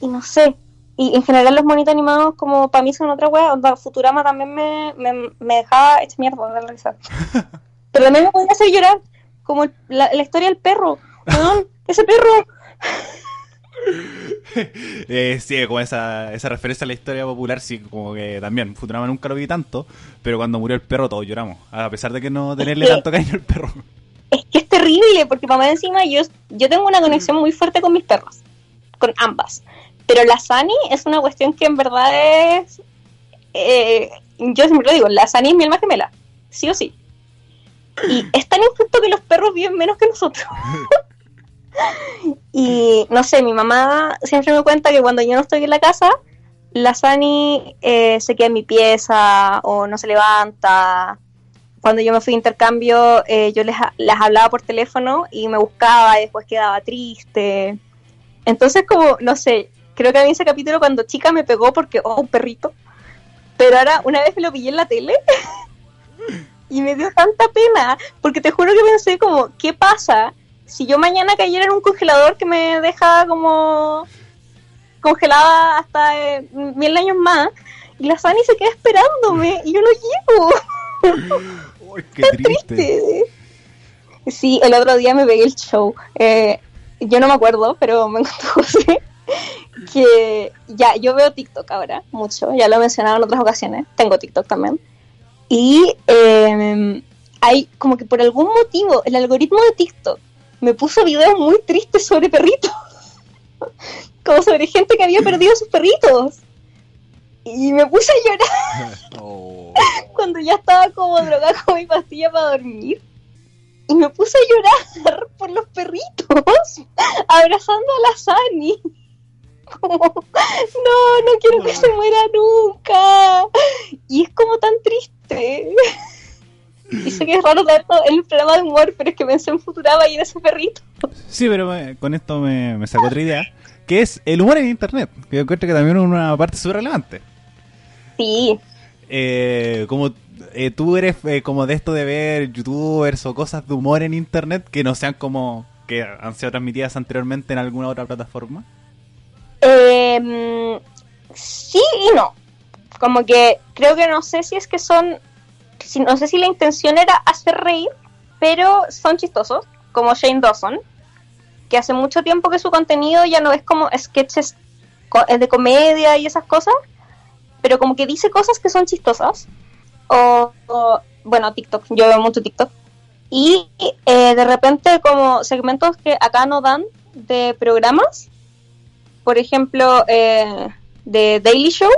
y no sé. Y en general los monitos animados como para mí son otra wea. Onda, Futurama también me, me, me dejaba hecha mierda de la risa. Pero también me podía hacer llorar como la, la historia del perro. Weón, ese perro. Eh, sí, como esa, esa referencia a la historia popular, sí, como que también, Futurama nunca lo vi tanto, pero cuando murió el perro todos lloramos, a pesar de que no tenerle que- tanto cariño al perro. Es que es terrible porque para más encima yo, yo tengo una conexión muy fuerte con mis perros. Con ambas. Pero la Sani es una cuestión que en verdad es... eh, yo siempre lo digo, la Sani es mi alma gemela. Sí o sí. Y es tan injusto que los perros viven menos que nosotros. y no sé, mi mamá siempre me cuenta que cuando yo no estoy en la casa, la Sani eh, se queda en mi pieza o no se levanta. Cuando yo me fui de intercambio, eh, yo les, las hablaba por teléfono y me buscaba y después quedaba triste. Entonces, como, no sé, creo que a mí ese capítulo cuando chica me pegó porque, oh, un perrito. Pero ahora, una vez me lo pillé en la tele y me dio tanta pena, porque te juro que pensé como, ¿qué pasa si yo mañana cayera en un congelador que me deja como congelada hasta eh, mil años más y la Sani se queda esperándome y yo no llego? Uy, qué triste. triste. Sí, el otro día me pegué el show. Eh, yo no me acuerdo, pero me contó José que ya, yo veo TikTok ahora, mucho, ya lo he mencionado en otras ocasiones, tengo TikTok también. Y eh, hay como que por algún motivo el algoritmo de TikTok me puso videos muy tristes sobre perritos, como sobre gente que había perdido sus perritos. Y me puse a llorar Oh. cuando ya estaba como drogada con mi pastilla para dormir. Y me puse a llorar por los perritos, abrazando a la Sani. Como, no, no quiero que se muera nunca. Y es como tan triste. Y sé que es raro dar el programa de humor, pero es que pensé en Futurama y en ese perrito. Sí, pero eh, con esto me, me sacó otra idea, que es el humor en internet, que yo encuentro que también es una parte súper relevante. Sí, Eh, como eh, tú eres eh, como de esto de ver youtubers o cosas de humor en internet que no sean como que han sido transmitidas anteriormente en alguna otra plataforma. Eh, sí y no. Como que creo que no sé si es que son. No sé si la intención era hacer reír, pero son chistosos, como Shane Dawson, que hace mucho tiempo que su contenido ya no es como sketches es de comedia y esas cosas, pero como que dice cosas que son chistosas. O, o, bueno, TikTok, yo veo mucho TikTok. Y eh, de repente como segmentos que acá no dan de programas, por ejemplo, eh, de Daily Show,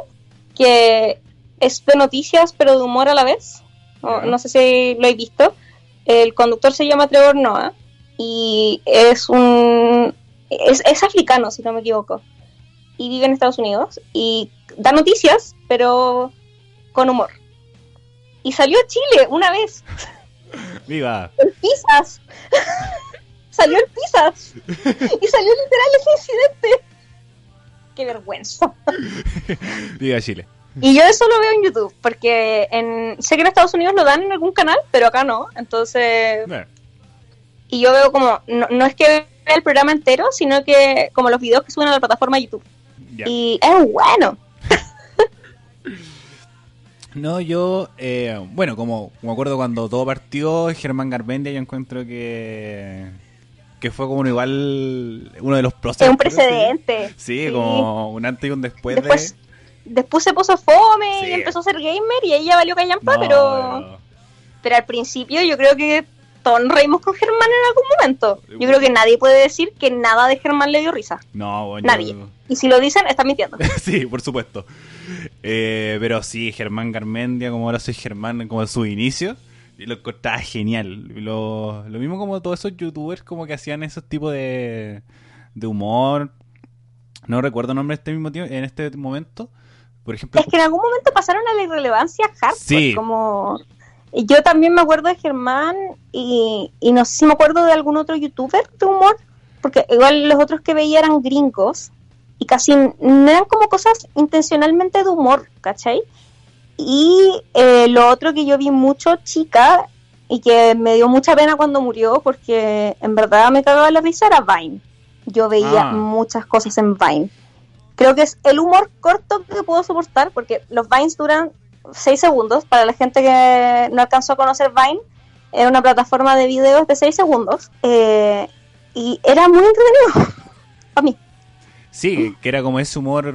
que es de noticias pero de humor a la vez. No, sé si lo he visto. El conductor se llama Trevor Noah y es un... Es, es africano, si no me equivoco. Y vive en Estados Unidos y da noticias, pero con humor. Y salió a Chile una vez. Viva. El Pisas. salió el Pisas. Y salió literal ese incidente. Qué vergüenza. Viva Chile. Y yo eso lo veo en YouTube, porque en, sé que en Estados Unidos lo dan en algún canal, pero acá no. Entonces, Bueno, y yo veo como, no, no es que vea el programa entero, sino que como los videos que suben a la plataforma YouTube. ya. Y es bueno. No, yo, eh, bueno, como me acuerdo cuando todo partió, Germán Garmendia, yo encuentro que que fue como un igual uno de los procesos. Es un precedente. Sí, como un antes y un después, Después, de... después se puso fome Sí. y empezó a ser gamer y ahí ya valió callampa, No, pero... Pero al principio yo creo que todos nos reímos con Germán en algún momento. Yo creo que nadie puede decir que nada de Germán le dio risa. No, bueno, Nadie. Y si lo dicen, están mintiendo. sí, por supuesto. Eh, pero sí, Germán Garmendia, como ahora soy Germán, como de su inicio, lo encontraba genial. Lo, lo mismo como todos esos youtubers como que hacían esos tipos de, de humor. No recuerdo el nombre este mismo tiempo, en este momento. Por ejemplo, Es que en algún momento pasaron a la irrelevancia hardcore. Sí. Como... y Yo también me acuerdo de Germán y, y no sé si me acuerdo de algún otro youtuber de humor, porque igual los otros que veía eran gringos y casi no eran como cosas intencionalmente de humor, ¿cachai? Y eh, lo otro que yo vi mucho chica y que me dio mucha pena cuando murió porque en verdad me cagaba la risa era Vine. Yo veía Ah. muchas cosas en Vine. Creo que es el humor corto que puedo soportar porque los Vines duran 6 segundos. Para la gente que no alcanzó a conocer Vine, era una plataforma de videos de 6 segundos. eh, y era muy entretenido. Para mí. Sí, que era como ese humor,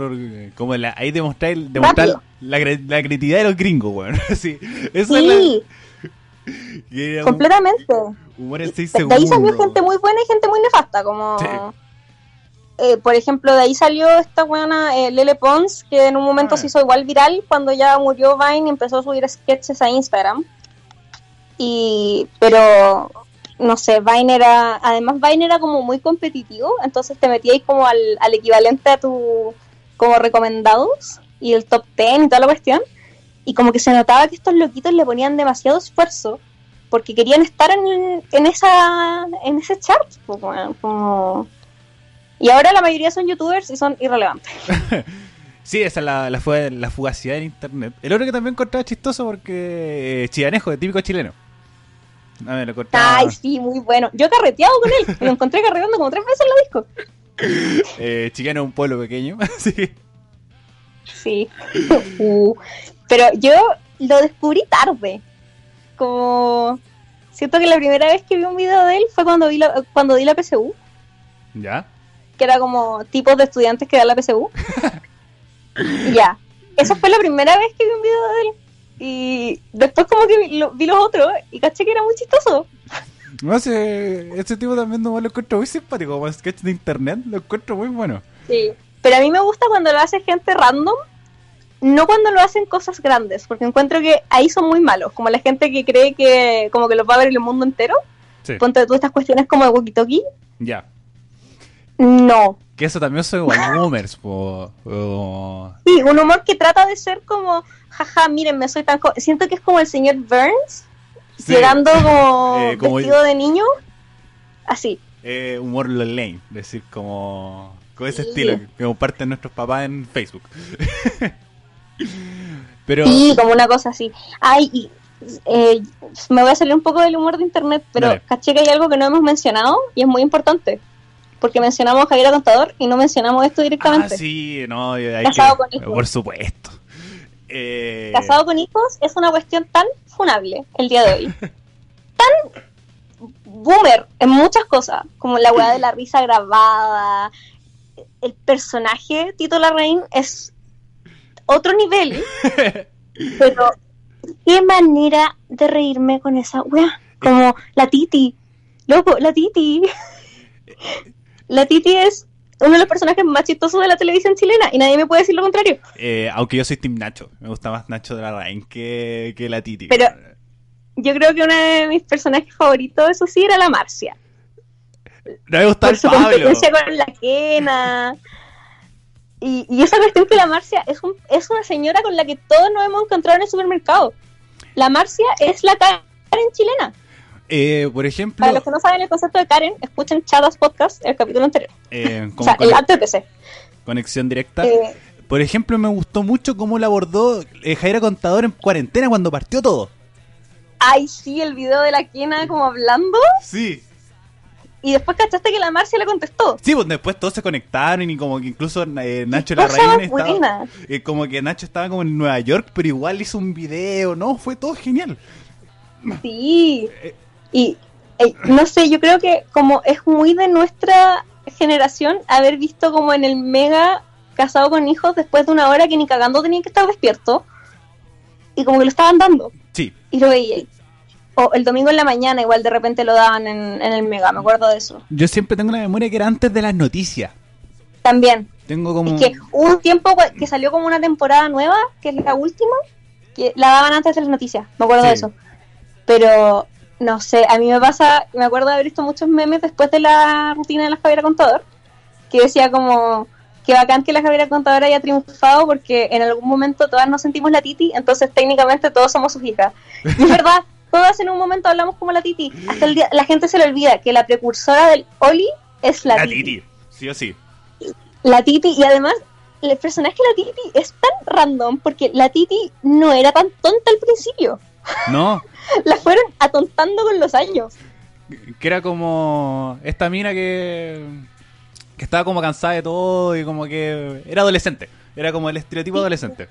como la, ahí demostrar, demostrar la, la creatividad de los gringos, weón. Sí, eso es la, Sí, completamente. humor en seis De, de segundos. ahí salió gente muy buena y gente muy nefasta, como... Sí. eh, por ejemplo, de ahí salió esta buena eh, Lele Pons, que en un momento Ah. se hizo igual viral cuando ya murió Vine y empezó a subir sketches a Instagram. Y, pero, no sé, Vine era, además Vine era como muy competitivo, entonces te metíais como al, al equivalente a tu, como recomendados y el top 10 y toda la cuestión. Y como que se notaba que estos loquitos le ponían demasiado esfuerzo porque querían estar en, en esa en ese chart pues, weón, como y ahora la mayoría son youtubers y son irrelevantes Sí, esa es la, la, la fugacidad del internet. El otro que también encontraba chistoso porque eh, de típico chileno. Lo ay sí muy bueno yo he carreteado con él lo encontré carreteando como tres veces en la disco eh, Chicano es un pueblo pequeño, sí. sí Uh, pero yo lo descubrí tarde como siento que la primera vez que vi un video de él fue cuando vi la, cuando di la PSU ¿Ya? que era como tipos de estudiantes que dan la PSU. Ya. Esa fue la primera vez que vi un video de él. Y después como que vi, lo- vi los otros y caché que era muy chistoso. No sé, ese tipo también no lo encuentro muy simpático, como sketch de internet, lo encuentro muy bueno. Sí. Pero a mí me gusta cuando lo hace gente random, no cuando lo hacen cosas grandes, porque encuentro que ahí son muy malos, como la gente que cree que como que los va a ver el mundo entero. Sí. Ponte tú estas cuestiones como de walkie talkie. Ya. No. Que eso también son igual boomers, po. o- Sí, un humor que trata de ser como, jaja, mírenme, soy tan... jo-". Siento que es como el señor Burns, Sí. llegando como, Eh, como- vestido de niño. Así. Eh, humor lane, decir, como. Con ese Sí. estilo que comparten nuestros papás en Facebook. Pero. Sí, como una cosa así. Ay, y, eh, me voy a salir un poco del humor de internet, pero Dale. caché que hay algo que no hemos mencionado y es muy importante. Porque mencionamos a Javier Contador y no mencionamos esto Ah, directamente. sí, no, hay Casado que- con hijos. Por supuesto. Eh, Casado con hijos es una cuestión tan funable el día de hoy. tan boomer en muchas cosas, como la weá de la risa grabada. El personaje, Tito Larraín, es otro nivel. pero qué manera de reírme con esa wea. Como la Titi. Loco, la Titi. La Titi es uno de los personajes más chistosos de la televisión chilena y nadie me puede decir lo contrario. Eh, aunque yo soy Team Nacho. Me gusta más Nacho de la Rain que, que la Titi. Pero yo creo que uno de mis personajes favoritos, eso sí, era la Marcia. No me gusta Por el su Pablo. competencia con la Kena. Y, y esa cuestión que la Marcia es, un, es una señora con la que todos nos hemos encontrado en el supermercado. La Marcia es la Karen chilena. Eh, por ejemplo, Para los que no saben el concepto de Karen, escuchen Chadas Podcast, el capítulo anterior. eh, O sea, el antes de conexión directa. Eh, Por ejemplo, me gustó mucho cómo la abordó eh, Jaira Contador en cuarentena cuando partió todo. ay, sí, el video de la Kena como hablando. Sí. Y después cachaste que la Marcia le contestó. Sí, pues después todos se conectaron y como que incluso eh, Nacho Larraín estaba... eh, como que Nacho estaba como en Nueva York, pero igual hizo un video, ¿no? Fue todo genial. Sí. Eh. Y eh, no sé, yo creo que como es muy de nuestra generación haber visto como en el mega casado con hijos después de una hora que ni cagando tenía que estar despierto. Y como que lo estaban dando. Sí. Y lo veía. O el domingo en la mañana igual de repente lo daban en, en el mega, me acuerdo de eso. Yo siempre tengo la memoria que era antes de las noticias. También. Tengo como... Es que hubo un tiempo que salió como una temporada nueva, que es la última, que la daban antes de las noticias, me acuerdo Sí. de eso. Pero, no sé, a mí me pasa, me acuerdo de haber visto muchos memes después de la rutina de la Javiera Contador, que decía como, que bacán que la Javiera Contador haya triunfado porque en algún momento todas nos sentimos la Titi, entonces técnicamente todos somos sus hijas. Y es verdad, todas en un momento hablamos como la Titi. Hasta el día, la gente se le olvida que la precursora del Oli es la, La Titi. Titi. Sí o sí. La Titi, y además, el personaje de la Titi es tan random porque la Titi no era tan tonta al principio. No, La fueron atontando con los años. que era como esta mina que que estaba como cansada de todo y como que era adolescente. Era como el estereotipo adolescente.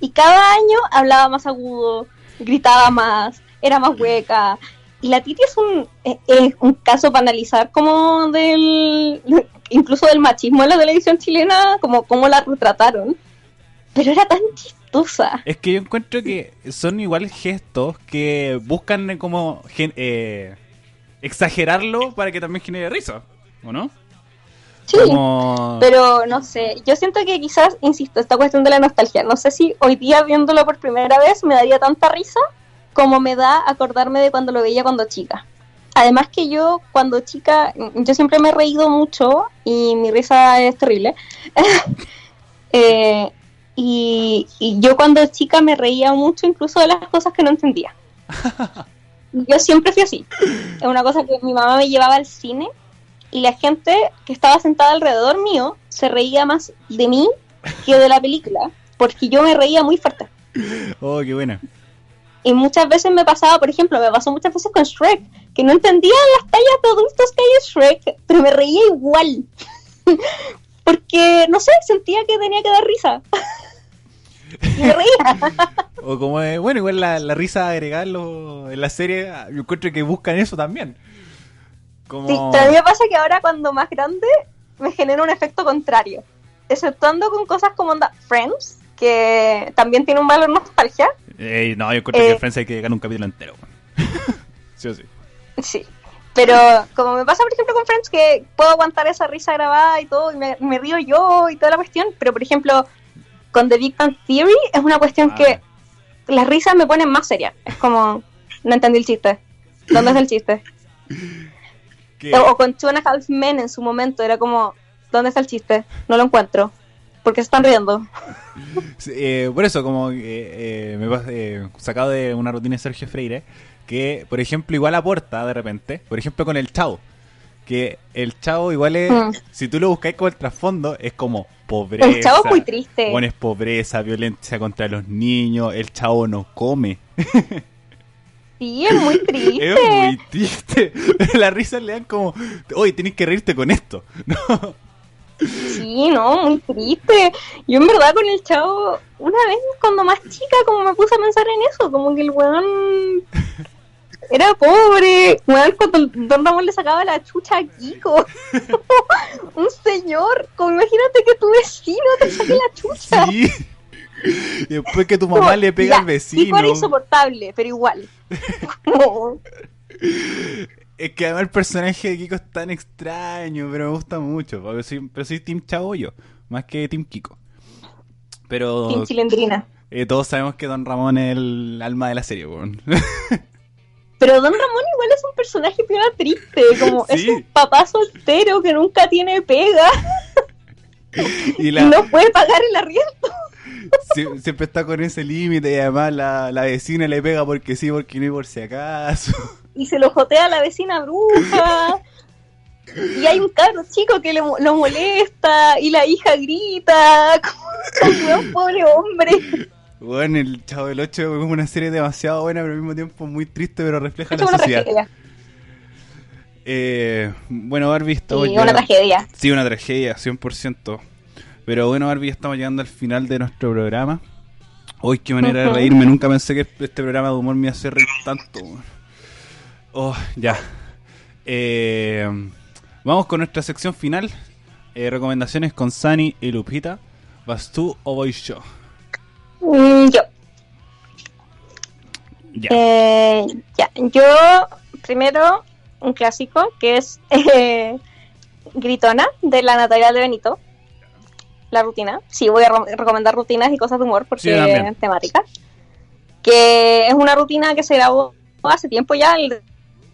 Y cada año hablaba más agudo, gritaba más, era más hueca. Y la Titi es un, es- es un caso para analizar como del, incluso del machismo en la televisión chilena, como cómo la retrataron. Pero era tan chistosa. Es que yo encuentro que son igual gestos que buscan eh, como gen- eh, exagerarlo para que también genere risa, ¿o no? Sí. Como... Pero no sé, yo siento que quizás, insisto, esta cuestión de la nostalgia, no sé si hoy día viéndolo por primera vez me daría tanta risa como me da acordarme de cuando lo veía cuando chica. Además que yo cuando chica, yo siempre me he reído mucho y mi risa es terrible. Eh, y, y yo cuando chica me reía mucho incluso de las cosas que no entendía. Yo siempre fui así. Es una cosa que mi mamá me llevaba al cine y la gente que estaba sentada alrededor mío se reía más de mí que de la película, porque yo me reía muy fuerte. Oh, qué buena. Y muchas veces me pasaba, por ejemplo, me pasó muchas veces con Shrek, que no entendía las tallas de adultos que hay en Shrek, pero me reía igual. porque, no sé, sentía que tenía que dar risa. me. O como, eh, bueno, igual la, la risa agregada en, lo- en la serie, yo encuentro que buscan eso también. Como... Sí, pero a mí me pasa que ahora cuando más grande me genera un efecto contrario. Exceptuando con cosas como onda Friends, que también tiene un valor nostalgia. Eh, no, yo encuentro Eh. que Friends hay que dedicar un capítulo entero. sí o sí. Sí. Pero como me pasa, por ejemplo, con Friends, que puedo aguantar esa risa grabada y todo, y me, me río yo y toda la cuestión, pero por ejemplo, con The Big Bang Theory es una cuestión Ah. que las risas me ponen más serias. Es como, no entendí el chiste. ¿Dónde está el chiste? O, con Two and a Half Men en su momento, era como, ¿dónde está el chiste? No lo encuentro. porque se están riendo? Sí, eh, por eso, como eh, eh, me eh, sacado de una rutina de Sergio Freire, que por ejemplo igual aporta de repente, por ejemplo con el Chavo, que el Chavo igual es, Mm. si tú lo buscáis como el trasfondo, es como pobreza. El chavo es muy triste. Bueno, es pobreza, violencia contra los niños, el Chavo no come. Sí, es muy triste. Es muy triste. Las risas le dan como, oye, tenés que reírte con esto. ¿no? Sí, no, muy triste. Yo en verdad con el chavo, una vez cuando más chica, como me puse a pensar en eso, como que el weón era pobre. Weón, cuando Don Ramón le sacaba la chucha a Kiko. Un señor, como imagínate que tu vecino te saque la chucha. Sí. Y después que tu mamá le pega Ya, al vecino. Kiko era insoportable, pero igual. Como- Es que además el personaje de Kiko es tan extraño, pero me gusta mucho. porque soy- pero soy Team Chavo yo, más que Team Kiko. Pero Team Chilendrina. eh, todos sabemos que Don Ramón es el alma de la serie, weón. Pero Don Ramón igual es un personaje piola triste, como es un papá soltero que nunca tiene pega y la, no puede pagar el arriendo. sie- siempre está con ese límite y además la, la vecina le pega porque sí, porque no y por si acaso. Y se lo jotea a la vecina bruja. Y hay un carro chico que le lo molesta y la hija grita. Como un pobre hombre. Bueno, el Chavo del 8 es una serie demasiado buena, pero al mismo tiempo muy triste, pero refleja Es la una sociedad. tragedia. Eh, bueno, Barbie, Sí, estamos una llegando- tragedia. Sí, una tragedia, 100%. Pero bueno, Barbie, estamos llegando al final de nuestro programa. Hoy, qué manera de reírme. Nunca pensé que este programa de humor me hacer reír tanto. Oh, ya. Eh, vamos con nuestra sección final. Eh, recomendaciones con Sani y Lupita. ¿Vas tú o voy yo? Mm, yo. Ya. Eh, ya, yo primero un clásico que es eh, Gritona de la Natalia de Benito. La rutina. Sí, voy a re- recomendar rutinas y cosas de humor porque Sí, es temática. Que es una rutina que se grabó hace tiempo ya, el,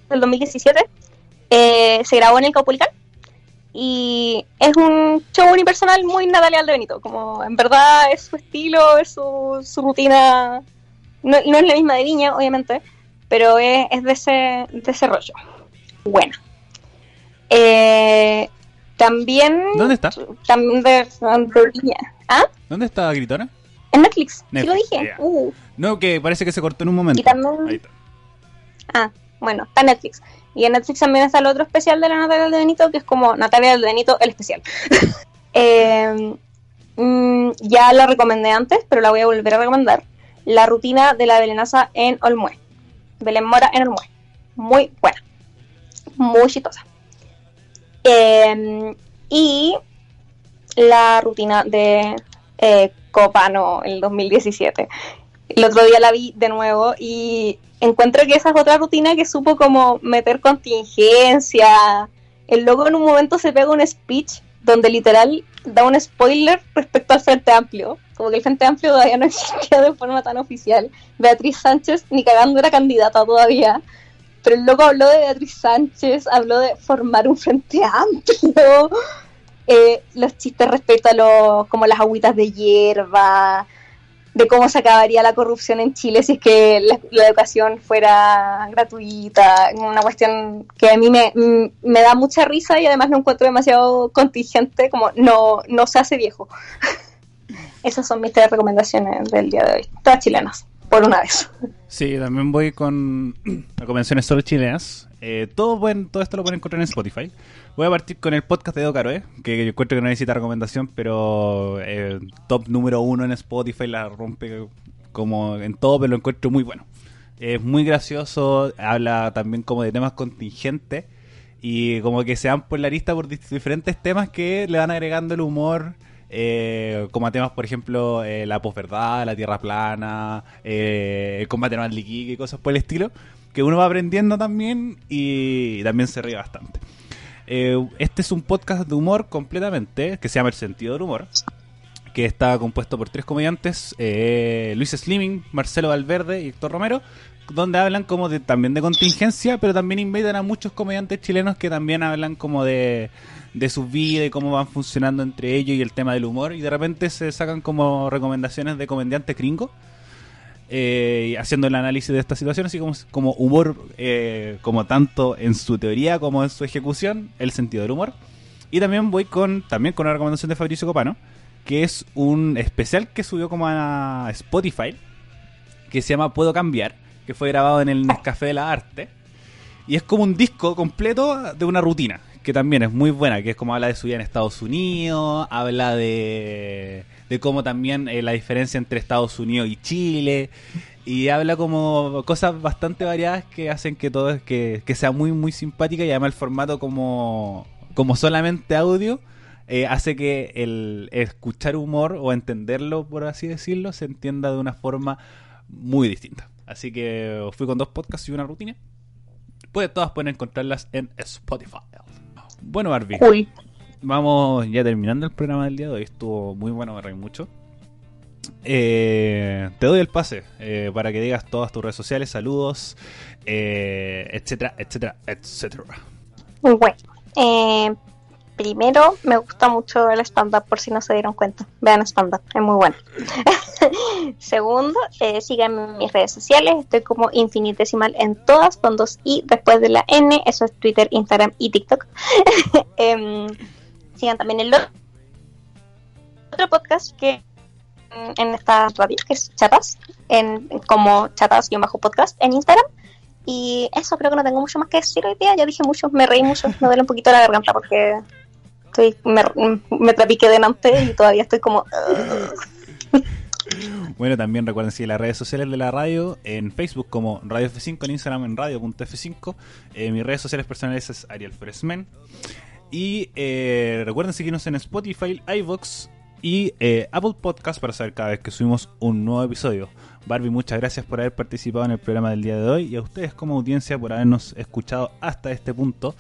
del 2017. Eh, se grabó en el Caupolicán. Y es un show unipersonal muy Natalia de Benito. Como en verdad es su estilo, es su, su rutina no, no es la misma de Viña, obviamente, pero es, es de, ese, de ese rollo. Bueno. Eh, también. ¿Dónde está? También de, de Viña. ¿Ah? ¿Dónde está Gritona? En Netflix. Sí lo Netflix, dije. Uh, No, que parece que se cortó en un momento. Y también- Ahí está. ah, bueno, está Netflix. Y en Netflix también está el otro especial de la Natalia Benito, que es como Natalia de Benito, el especial. Eh, mm, ya la recomendé antes, pero la voy a volver a recomendar. La rutina de la Belenaza en Olmué. Belén Mora en Olmué. Muy buena. Muy chistosa. Eh, y la rutina de eh, Copano el 2017. El otro día la vi de nuevo y encuentro que esa es otra rutina que supo como meter contingencia. El loco en un momento se pega un speech donde literal da un spoiler respecto al Frente Amplio. Como que el Frente Amplio todavía no existía de forma tan oficial. Beatriz Sánchez ni cagando era candidata todavía. Pero el loco habló de Beatriz Sánchez, habló de formar un Frente Amplio. Eh, los chistes respecto a los, como las agüitas de hierba, de cómo se acabaría la corrupción en Chile si es que la, educación fuera gratuita, una cuestión que a mí me, me da mucha risa y además lo encuentro demasiado contingente, como no, no se hace viejo. Esas son mis tres recomendaciones del día de hoy, todas chilenas, por una vez. Sí, también voy con recomendaciones solo chilenas. Eh, todo, pueden- todo esto lo pueden encontrar en Spotify. Voy a partir con el podcast de Edo Caroe, que yo encuentro que no necesita recomendación, pero eh, top número uno en Spotify, la rompe como en todo, pero lo encuentro muy bueno. Es muy gracioso, habla también como de temas contingentes y como que se dan por la lista por diferentes temas que le van agregando el humor. eh, como a temas, por ejemplo, eh, la posverdad, la tierra plana, eh, el combate de Iquique y cosas por el estilo, que uno va aprendiendo también y también se ríe bastante. Eh, este es un podcast de humor completamente, que se llama El Sentido del Humor, que está compuesto por tres comediantes, eh, Luis Slimming, Marcelo Valverde y Héctor Romero, donde hablan como de también de contingencia, pero también invitan a muchos comediantes chilenos que también hablan como de, de sus vidas y cómo van funcionando entre ellos y el tema del humor, y de repente se sacan como recomendaciones de comediantes gringos. Eh, haciendo el análisis de esta situación, así como, humor, eh, como tanto en su teoría como en su ejecución, el sentido del humor. Y también voy con también con una recomendación de Fabricio Copano, que es un especial que subió como a Spotify, que se llama Puedo Cambiar, que fue grabado en el Nescafé de la Arte. Y es como un disco completo de una rutina, que también es muy buena, que es como habla de su vida en Estados Unidos, habla de, de cómo también eh, la diferencia entre Estados Unidos y Chile, y habla como cosas bastante variadas que hacen que todo que, que sea muy muy simpática y además el formato como, como solamente audio eh, hace que el escuchar humor o entenderlo, por así decirlo, se entienda de una forma muy distinta. Así que fui con dos podcasts y una rutina. Pues todas pueden encontrarlas en Spotify. Bueno, Barbie. Uy. Vamos ya terminando el programa del día de hoy. Estuvo muy bueno, me reí mucho. Eh, te doy el pase eh, para que digas todas tus redes sociales, saludos, eh, etcétera, etcétera, etcétera. Bueno, eh, primero me gusta mucho el stand-up por si no se dieron cuenta. Vean stand-up, es muy bueno. Segundo, eh, síganme en mis redes sociales. Estoy como infinitesimal en todas con dos i después de la n. Eso es Twitter, Instagram y TikTok. Em, sigan también el otro podcast que mm, en esta radio que es Chatas, en, como Chatas-podcast en Instagram. Y eso creo que no tengo mucho más que decir hoy día. Ya dije mucho, me reí mucho, me duele un poquito la garganta porque estoy, me, me trapiqué delante y todavía estoy como. Bueno, también recuerden seguir las redes sociales de la radio en Facebook como Radio F5, en Instagram en radio.f5. Eh, mis redes sociales personales es Ariel Fresmen. Y eh, recuerden seguirnos en Spotify, iVoox y eh, Apple Podcast para saber cada vez que subimos un nuevo episodio. Barbie, muchas gracias por haber participado en el programa del día de hoy y a ustedes como audiencia por habernos escuchado hasta este punto.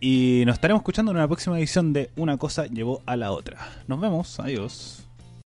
Y nos estaremos escuchando en una próxima edición de Una cosa llevó a la otra. Nos vemos, adiós.